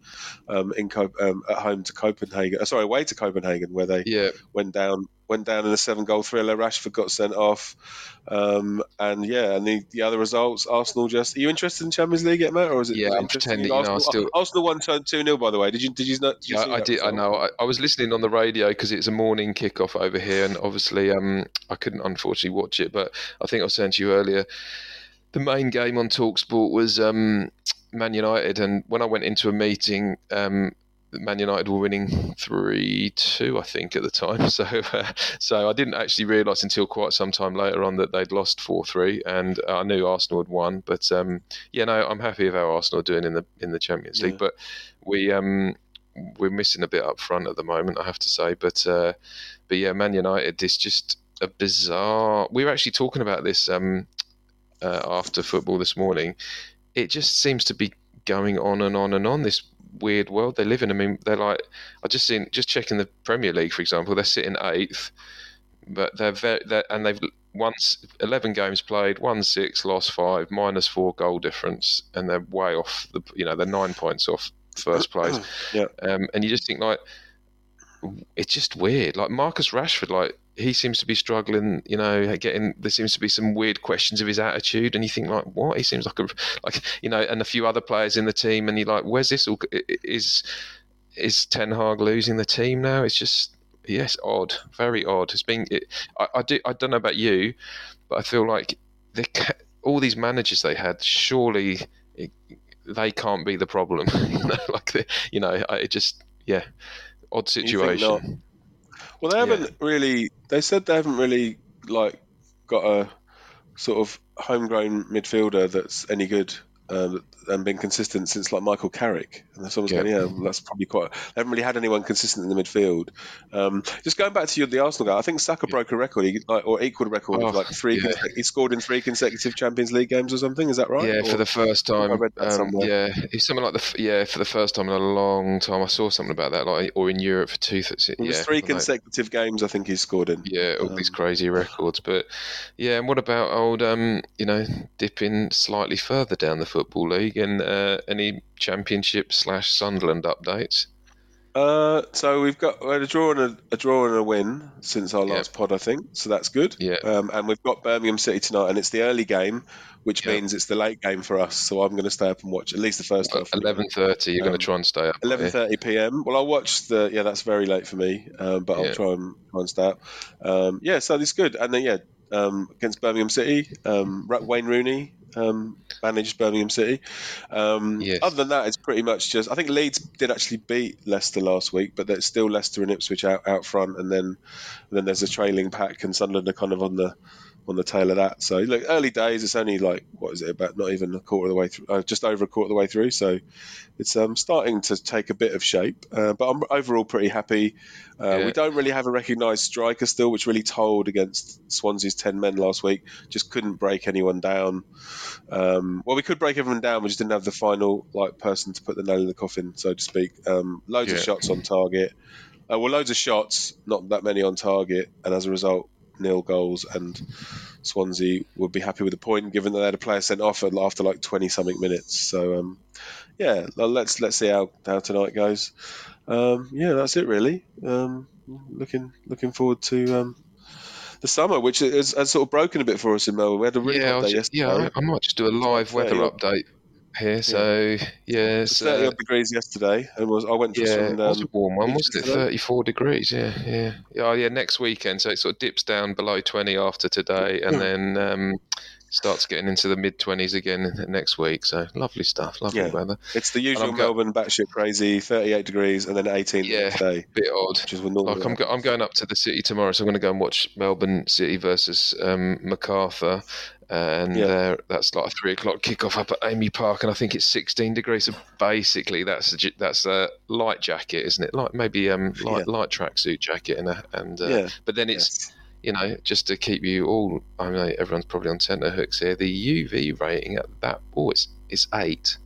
um, in um, at home to Copenhagen. Uh, sorry, away to Copenhagen where they yeah. went down went down in a seven goal thriller. Rashford got sent off. Um, and yeah, and the, the other results, Arsenal just. Are you interested in Champions League yet, Matt? Or is it? Yeah, I'm pretending. Arsenal, you know, still... Arsenal won 2 0, by the way. Did you, did you not? Did you yeah, I did. I know. I, I, was listening on the radio because it's a morning kickoff over here. And obviously, um, I couldn't unfortunately watch it. But I think I was saying to you earlier, the main game on Talksport was. Um, Man United, and when I went into a meeting, um, Man United were winning three two, I think, at the time. <laughs> So, uh, so I didn't actually realise until quite some time later on that they'd lost four three, and I knew Arsenal had won. But um, yeah, no, I'm happy with how Arsenal are doing in the in the Champions League. Yeah. But we um, we're missing a bit up front at the moment, I have to say. But uh, but yeah, Man United is just a bizarre. We were actually talking about this um, uh, after football this morning. It just seems to be going on and on and on. This weird world they live in. I mean, they're like I just seen just checking the Premier League, for example, they're sitting eighth, but they're very they're, and they've once eleven games played, won six, lost five, minus four goal difference, and they're way off the you know they're nine points off first place. <clears throat> yeah, um, and you just think like it's just weird. Like Marcus Rashford, like he seems to be struggling. You know, getting there seems to be some weird questions of his attitude, and you think like, what? He seems like a like you know, and a few other players in the team, and you're like, where's this all? Is is Ten Hag losing the team now? It's just yes, odd, very odd. It's been. It, I, I do. I don't know about you, but I feel like they, all these managers they had, surely it, they can't be the problem. <laughs> you know, like the, you know, it just yeah, odd situation. Well, they haven't yeah. really. They said they haven't really like got a sort of homegrown midfielder that's any good um, and been consistent since like Michael Carrick. And someone's yeah. going, yeah, that's probably quite. They haven't really had anyone consistent in the midfield. Um, just going back to you, the Arsenal guy, I think Saka yeah. broke a record he, like, or equaled a record oh, of like three. Yeah. He scored in three consecutive Champions League games or something. Is that right? Yeah, or, for the first time. I read that um, yeah, it's something like the yeah for the first time in a long time. I saw something about that, like or in Europe for two. It was three consecutive games. I think he scored in. Yeah, all um, these crazy records. But yeah, and what about old um, you know dipping slightly further down the football league uh, any championship slash Sunderland updates? Uh, so we've got we had a draw and a, a, draw and a win since our last pod, I think. So that's good. Yeah. Um, and we've got Birmingham City tonight, and it's the early game, which means it's the late game for us. So I'm going to stay up and watch at least the first half. Eleven thirty. You're um, going to try and stay up. Eleven thirty p.m. Well, I'll watch the. Yeah, that's very late for me, um, but I'll try and try and stay up. Um, yeah, so it's good. And then yeah, um, against Birmingham City, um, Wayne Rooney um, managed Birmingham City. Um, yes. Other than that, it's pretty much just. I think Leeds did actually beat Leicester last week, but there's still Leicester and Ipswich out, out front, and then and then there's a trailing pack, and Sunderland are kind of on the on the tail of that. So look, early days. It's only like what is it about? Not even a quarter of the way through. Uh, just over a quarter of the way through. So it's um, starting to take a bit of shape. Uh, but I'm overall pretty happy. Uh, yeah. We don't really have a recognised striker still, which really told against Swansea's ten men last week. Just couldn't break anyone down. Um, well, we could break everyone down. We just didn't have the final like person to put the nail in the coffin, so to speak. Um, loads yeah. of shots on target. Uh, well, loads of shots, not that many on target, and as a result, nil goals, and Swansea would be happy with the point, given that they had a player sent off after like twenty something minutes. So um, yeah, let's let's see how, how tonight goes. Um, yeah, that's it really. Um, looking looking forward to um, the summer, which has, has, sort of broken a bit for us in Melbourne. We had a really yeah, hot day yesterday. Yeah, I might just do a live weather update here. So yeah, it's thirty uh, degrees yesterday, and was I went for yeah, some. Um, it was a warm one, wasn't it? Thirty-four degrees. Yeah, yeah, yeah. Oh, yeah. Next weekend, so it sort of dips down below twenty after today, and then um, starts getting into the mid twenties again next week. So lovely stuff, lovely yeah. weather. It's the usual Melbourne go- batshit crazy, thirty eight degrees, and then eighteen. Yeah, day, bit odd. Which is like I'm, go- I'm going up to the city tomorrow, so I'm going to go and watch Melbourne City versus um, Macarthur, and yeah. uh, that's like a three o'clock kickoff up at AAMI Park, and I think it's 16 degrees. So basically, that's a, that's a light jacket, isn't it? Like maybe um light yeah. light tracksuit jacket and a, and uh, yeah. but then it's. Yes. You know, just to keep you all, I mean, everyone's probably on tenterhooks here. The UV rating at that, oh, it's, it's eight.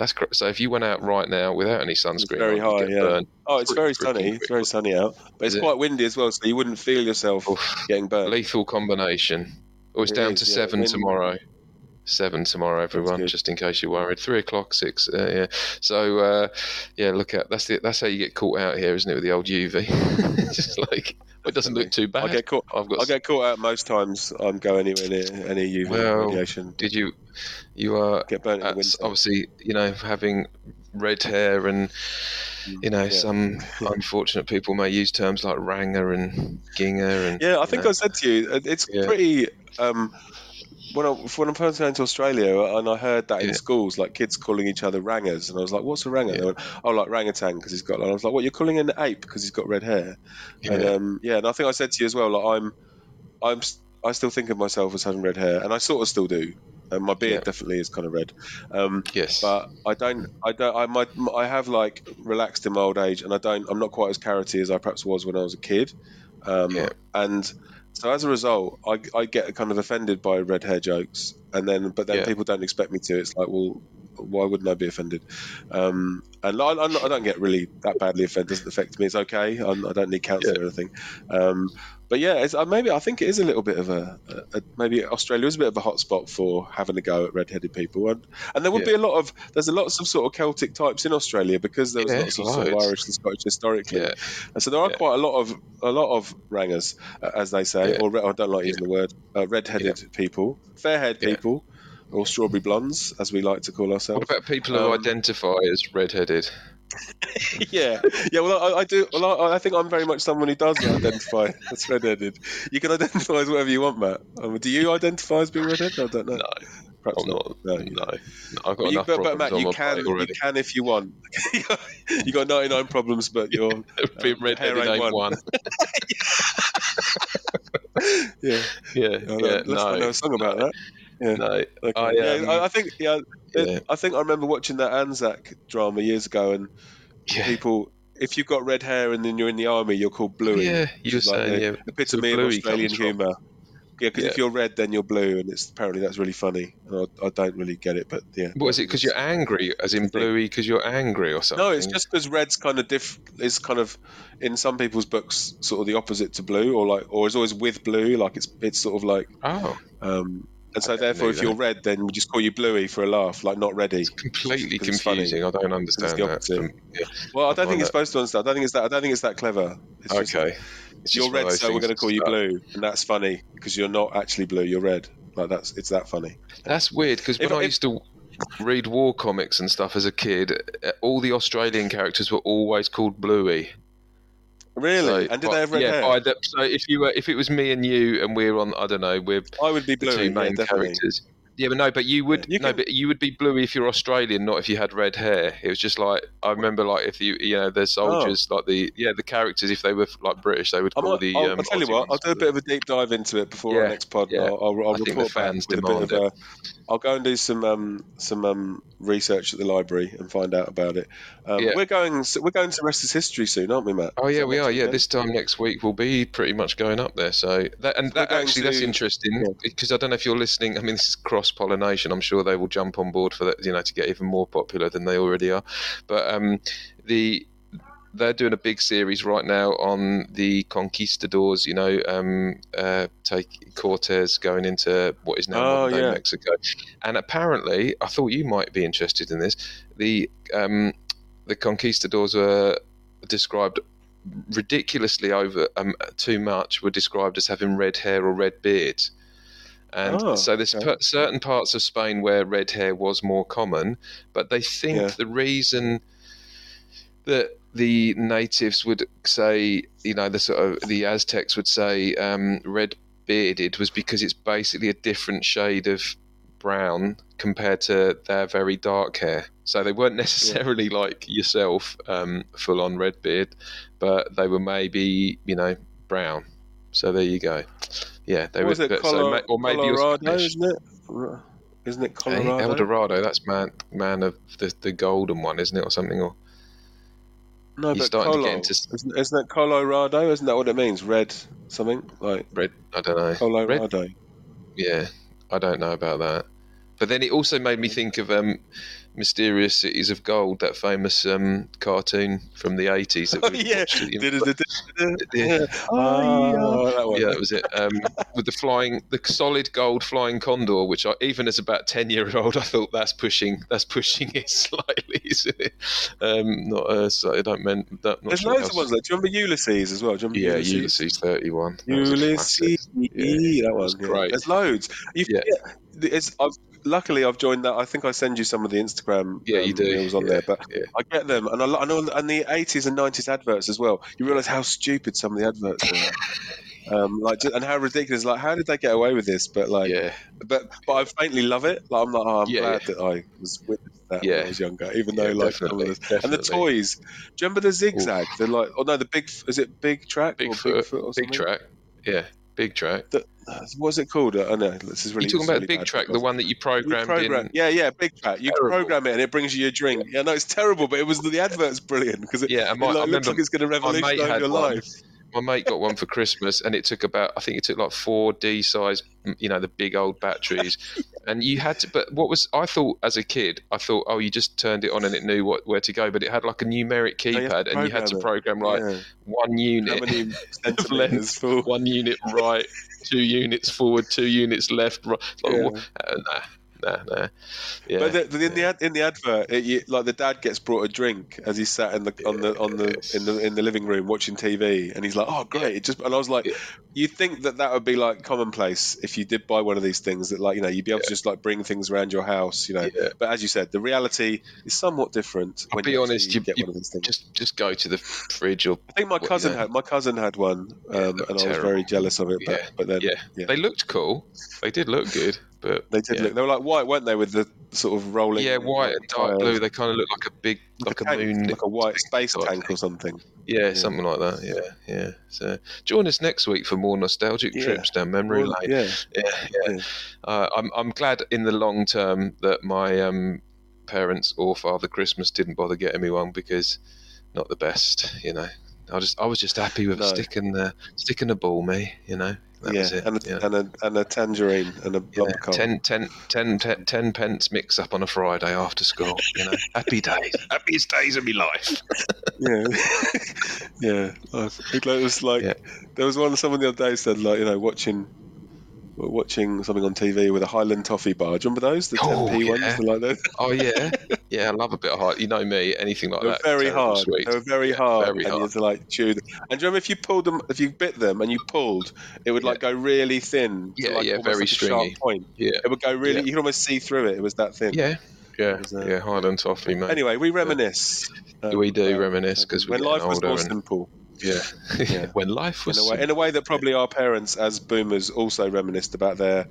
That's correct. So if you went out right now without any sunscreen, it's very high. Yeah. Burned. Oh, it's very sunny. It's very sunny out, but it's quite windy as well, so you wouldn't feel yourself Oof. getting burned. Lethal combination. Oh, it's it down is, to yeah. seven tomorrow. Seven tomorrow, everyone. Just in case you're worried. Three o'clock, six. Uh, yeah. So uh, yeah, look at that's the, that's how you get caught out here, isn't it? With the old UV, <laughs> just like it doesn't look too bad. I get caught. I've got. I get caught out most times. I'm going anywhere near any UV well, radiation. Did you? You are get burnt obviously. You know, having red hair and mm, you know yeah. some <laughs> unfortunate people may use terms like ranga and ginger and yeah i think know. i said to you it's yeah. pretty um, when I when I first went to Australia and I heard that in schools, like kids calling each other rangas, and I was like, "What's a ranga?" Yeah. Went, "Oh, like orangutan because he's got." And I was like, "What? You're calling an ape because he's got red hair?" Yeah. And um, yeah, and I think I said to you as well, like I'm, I'm, I still think of myself as having red hair, and I sort of still do. And my beard yeah. definitely is kind of red. Um, yes, but I don't, I don't, I might, I have like relaxed in my old age, and I don't, I'm not quite as carroty as I perhaps was when I was a kid. Um, yeah. And so as a result, I, I get kind of offended by red hair jokes, and then but then yeah. people don't expect me to. It's like, well, why wouldn't I be offended? Um, and I, I, I, don't get really that badly offended. It doesn't affect me. It's okay. I'm, I do not need counselling yeah. or anything. Um, but yeah, uh, maybe I think it is a little bit of a, a, a, maybe Australia is a bit of a hotspot for having a go at red-headed people, and, and there would yeah. be a lot of there's a lots of sort of Celtic types in Australia because there was yeah, lots of sort of Irish and Scottish historically, yeah. and so there are quite a lot of a lot of rangas, uh, as they say, or I don't like using the word uh, red-headed people, fair-haired people or strawberry blondes, as we like to call ourselves. What about people um, who identify as red-headed? <laughs> yeah, yeah. Well, I, I do. Well, I, I, think I'm very much someone who does identify <laughs> as redheaded. You can identify as whatever you want, Matt. Um, do you identify as being redheaded? I don't know. No, perhaps not. No, no. no. I've got but enough you, but, but Matt, you can, you can if you want. <laughs> you got 99 problems, but you're being um, redheaded ain't one. one. yeah, yeah, yeah. Let's no, know a song about that. Yeah. No, okay. I, um, yeah, I, I, think yeah, yeah, I think I remember watching that Anzac drama years ago, and yeah. people. If you've got red hair and then you're in the army, you're called Bluey. Yeah, you're like saying the, yeah, epitome of Australian humour. Yeah, because if you're red, then you're blue, and it's apparently that's really funny. I, I, don't really get it, but yeah. What is it? Because you're angry, as in bluey, because you're angry or something? No, it's just because red's kind of diff. Is kind of in some people's books sort of the opposite to blue, or like, or is always with blue. Like it's it's sort of like oh. Um, and so, therefore, if you're red, then we just call you Bluey for a laugh, like not ready. It's completely confusing. I don't understand that. From, um, yeah. Well, I don't think you're supposed to understand. I don't think it's that. I don't think it's that clever. It's okay. Just, you're red, so we're going to call you Blue, and that's funny because you're not actually blue. You're red. Like that's it's that funny. That's weird because when if, I used to read war comics and stuff as a kid, all the Australian characters were always called Bluey. Really? So, and did they have red yeah, hair? The, so if you were, if it was me and you, and we're on, I don't know, we're I would be blue. Two main yeah, characters. Yeah, but no, but you would yeah, you no, can... but you would be bluey if you're Australian, not if you had red hair. It was just like I remember, like if you you know the soldiers, oh. like the yeah the characters, if they were like British, they would call the. I'll, um, I'll tell you what, I'll do a bit of a deep dive into it before yeah, our next pod. Yeah. I'll, I'll, I'll report fans back with a bit of a, I'll go and do some um, some um, research at the library and find out about it. Um, yeah. We're going we're going to Rest is History soon, aren't we, Matt? Oh yeah, we are. Yeah, this time next week we'll be pretty much going up there. So that and that actually to, that's interesting because. I don't know if you're listening. I mean, this is cross pollination. I'm sure they will jump on board for that. You know, to get even more popular than they already are. But um, the they're doing a big series right now on the conquistadors. You know, um, uh, take Cortez going into what is now oh, yeah. Mexico, and apparently, I thought you might be interested in this. The um, the conquistadors were described ridiculously over um, too much. Were described as having red hair or red beards. And oh, so there's okay. certain parts of Spain where red hair was more common, but they think yeah. the reason that the natives would say, you know, the sort of the Aztecs would say um, red bearded was because it's basically a different shade of brown compared to their very dark hair. So they weren't necessarily yeah. <laughs> like yourself, um, full on red beard, but they were maybe you know brown. So there you go. Yeah, they what were. It, Colo- so, or maybe Colorado, isn't it? Isn't it Colorado? El Dorado. That's man, man of the the golden one, isn't it, or something? Or no, but starting Colo, to get into... isn't, isn't that Colorado? Isn't that what it means? Red something like red? I don't know. Colorado. Red? Yeah, I don't know about that. But then it also made me think of um, Mysterious Cities of Gold, that famous um, cartoon from the 80s. That oh, yeah. yeah. Oh, yeah, that was it. Um, with the flying, the solid gold flying condor, which I, even as about 10 year old, I thought that's pushing that's pushing it <laughs> slightly, isn't it? Um, not, uh, so I don't mean that. There's sure loads of ones. Like, do you remember Ulysses as well? yeah, Ulysses? Ulysses 31. Ulysses, yeah, that was great. There's loads. You yeah. it's, I've luckily I've joined that. I think I send you some of the Instagram yeah, you um, do. reels on yeah, there, but yeah. I get them, and I, I know and the 80s and 90s adverts as well. You realise how stupid some of the adverts are. <laughs> Um, like and how ridiculous! Like, how did they get away with this? But like, yeah. But but I faintly love it. Like, I'm like, oh, I'm yeah, glad that I was witness that when I was younger. Even though like definitely, definitely. and the toys. Do you remember the zigzag? The like, oh no, the big is it Big Trak? Big foot, big, Big Trak. Yeah, Big Trak. The, what's it called? I know this is really. You're talking about really Big Trak, the one that you programmed program, in. Yeah, yeah, Big Trak. You terrible. program it and it brings you a drink. Yeah, no, it's terrible, but it was the advert's brilliant because it, yeah, my, it, like, looks like it's going to revolutionize your life my mate got one for Christmas, and it took about I think it took like four D size, you know, the big old batteries, and you had to. But what was I thought as a kid? I thought, oh, you just turned it on and it knew what where to go, but it had like a numeric keypad, oh, you and you had to program like yeah. one unit <laughs> one unit right, two units forward, two units left. Right. Like, yeah. uh, nah, nah, nah. Yeah, but the, the, in the in the advert, it, you, like the dad gets brought a drink as he's sat in the on the on the in the in the living room watching TV, and he's like, "Oh, great!" It just and I was like, "You think that that would be like commonplace if you did buy one of these things that like you know you'd be able to just like bring things around your house, you know?" But as you said, the reality is somewhat different. I'll be honest, you, get you one of these things. Just just go to the fridge or. I think my cousin had my cousin had one, um, and I was very jealous of it. But, but then, yeah, they looked cool. They did look good. But they did yeah. look. They were like white, weren't they? With the sort of rolling. Yeah, white and dark blue. They kind of look like a big, like, like a, moon, like a white space tank or something. Yeah, yeah, something like that. Yeah, yeah. So join us next week for more nostalgic yeah. trips down memory lane. Yeah, yeah, yeah. Uh, I'm I'm glad in the long term that my um, parents or Father Christmas didn't bother getting me one because not the best, you know. I just I was just happy with no. sticking the sticking the ball, me, you know. That yeah, and a, yeah. and, a, and a tangerine and a yeah, 10, 10, 10, 10, 10 pence mix up on a Friday after school. You know, <laughs> happy days, happiest days of my life. <laughs> yeah, <laughs> yeah. It was like yeah. there was one. Someone the other day said like you know watching watching something on TV with a Highland toffee bar. Do you remember those? The oh, 10p yeah. ones, like that. Oh yeah, <laughs> yeah. I love a bit of hard. You know me, anything like they that. Very hard. Sweet. They were very yeah, hard. Very and hard. you had to like chew them. And do you remember if you pulled them, if you bit them and you pulled, it would like go really thin. Yeah, like yeah, very like stringy. point. Yeah, it would go really. You could almost see through it. It was that thin. Yeah. Yeah, was, uh, yeah, Highland toffee, mate. Anyway, we reminisce. Um, we do reminisce because when life was more simple. Yeah. <laughs> yeah. when life was in a, way, in a way that probably our parents, as boomers, also reminisced about their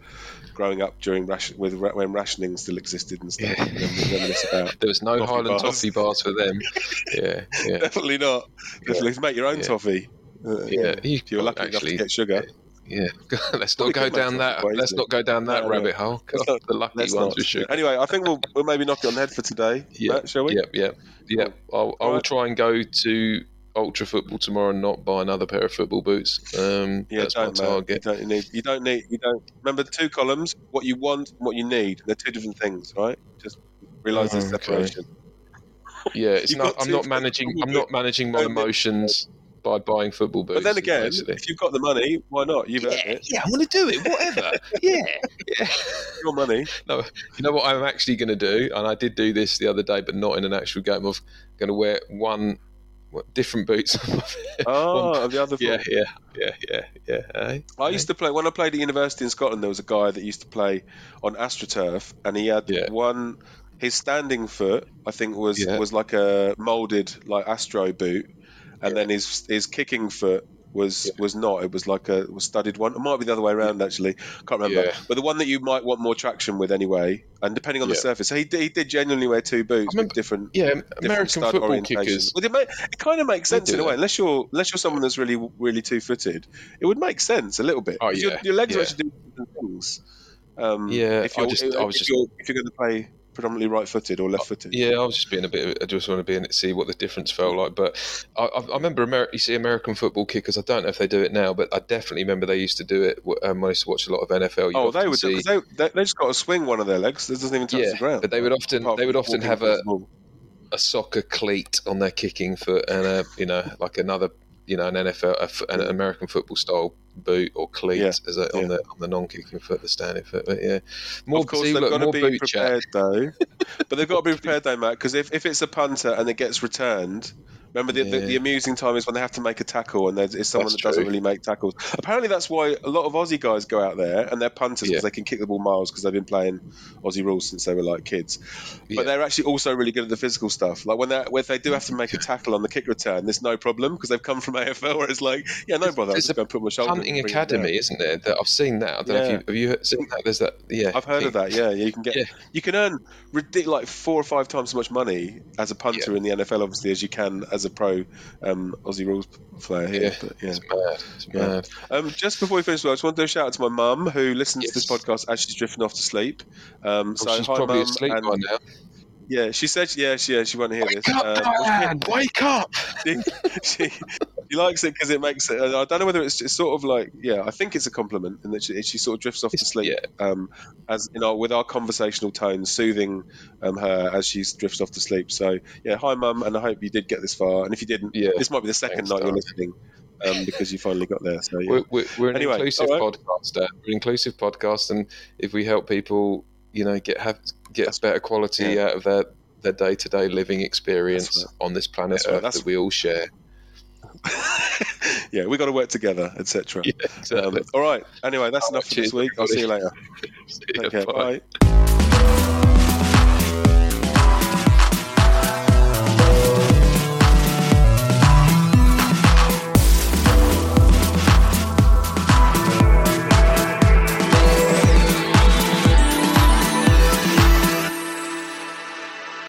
growing up during ration, with when rationing still existed and stuff. Yeah. about <laughs> there was no Highland bars. toffee bars for them. <laughs> Yeah, yeah. definitely not. Definitely make your own toffee. Uh, yeah, if you're lucky actually, enough to get sugar. Yeah, let's not go down that. Let's not go down that no, rabbit hole. God, the lucky ones not. with sugar. Anyway, I think we'll, we'll maybe knock it on the head for today. Yeah, Matt, shall we? Yep, yep, yep. I'll, I will try and go to ultra football tomorrow and not buy another pair of football boots. Um, yeah, that's my target. You don't need. You don't need. You don't remember the two columns: what you want, and what you need. They're two different things, right? Just realize oh, the separation. Okay. Yeah, it's <laughs> not. I'm not managing. I'm not managing my emotions by buying football boots. But then again, basically. if you've got the money, why not? You've yeah, it. Yeah, I want to do it. Whatever. <laughs> yeah, yeah. Your money. No, you know what I'm actually going to do, and I did do this the other day, but not in an actual game. I'm going to wear one what, different boots. <laughs> oh, the other yeah, yeah, yeah, yeah, yeah. Hey, I used to play when I played at university in Scotland. There was a guy that used to play on AstroTurf, and he had yeah. one. His standing foot, I think, was yeah. was like a molded like Astro boot, and then his his kicking foot was yeah. was not. It was like a was studded one. It might be the other way around actually. Can't remember. Yeah. But the one that you might want more traction with anyway, and depending on yeah. the surface. So he, he did genuinely wear two boots with different yeah different American football kickers. Well, it, may, it kind of makes sense in a way, unless you're unless you're someone that's really really two footed. It would make sense a little bit. Oh yeah. Your, your legs are actually doing different things. Um, yeah, if you're, I, just, I was if just, you're, if you're going to play predominantly right-footed or left-footed? Yeah, I was just being a bit. I just want to be in it, see what the difference felt like. But I, I remember Ameri- you see American football kickers. I don't know if they do it now, but I definitely remember they used to do it um, when I used to watch a lot of NFL. oh, they would. See, they, they, they just got to swing one of their legs. It doesn't even touch yeah, the ground. But they would often they would often have a a soccer cleat on their kicking foot and a you know like another you know an NFL an American football style boot or cleat yeah, as a, on the on the non-kicking foot, the standing foot. But yeah, more, of course see, they've look, got to be prepared chat. though. but they've got to be <laughs> prepared though, Matt, because if, if it's a punter and it gets returned, Remember, the, yeah. the, the, amusing time is when they have to make a tackle and there's someone that's that doesn't really make tackles. Apparently, that's why a lot of Aussie guys go out there and they're punters because yeah. they can kick the ball miles because they've been playing Aussie rules since they were like kids. But yeah. they're actually also really good at the physical stuff. Like when they if they do have to make a tackle on the kick return, there's no problem because they've come from <laughs> AFL where it's like, yeah, no bother. There's a put my shoulder. Punting academy, isn't there? That I've seen that. I don't know if you have you seen that. There's that. Yeah, I've heard of that. Yeah, you can get you can earn like four or five times as much money as a punter in the NFL, obviously, as you can as a pro um, Aussie rules player here. Yeah, but, yeah. it's mad. It's yeah. mad. Um, just before we finish, I just want to do a shout out to my mum who listens yes. to this podcast as she's drifting off to sleep. Um, so she's hi, probably mum, asleep by now. Yeah, she said, yeah, she, yeah, she won't hear Wake this. Up, um, <laughs> Wake up! <laughs> She, she, she likes it because it makes it. I don't know whether it's, it's sort of like, yeah, I think it's a compliment in that she, she sort of drifts off to sleep, yeah. um, as you know, with our conversational tone, soothing um, her as she drifts off to sleep. So, yeah, hi, mum, and I hope you did get this far. And if you didn't, yeah, this might be the second Thanks, night you're listening. Um, because you finally got there. So yeah. we're, we're, an anyway, inclusive right. podcast. Uh, we're an inclusive podcast, and if we help people, you know, get have get That's better quality yeah. out of their their day to day living experience right. on this planet Earth that we all share. <laughs> yeah, we got to work together, etc. Yeah, exactly. um, all right. Anyway, that's enough for this week. I'll see you later. <laughs> see Take care. Bye. bye.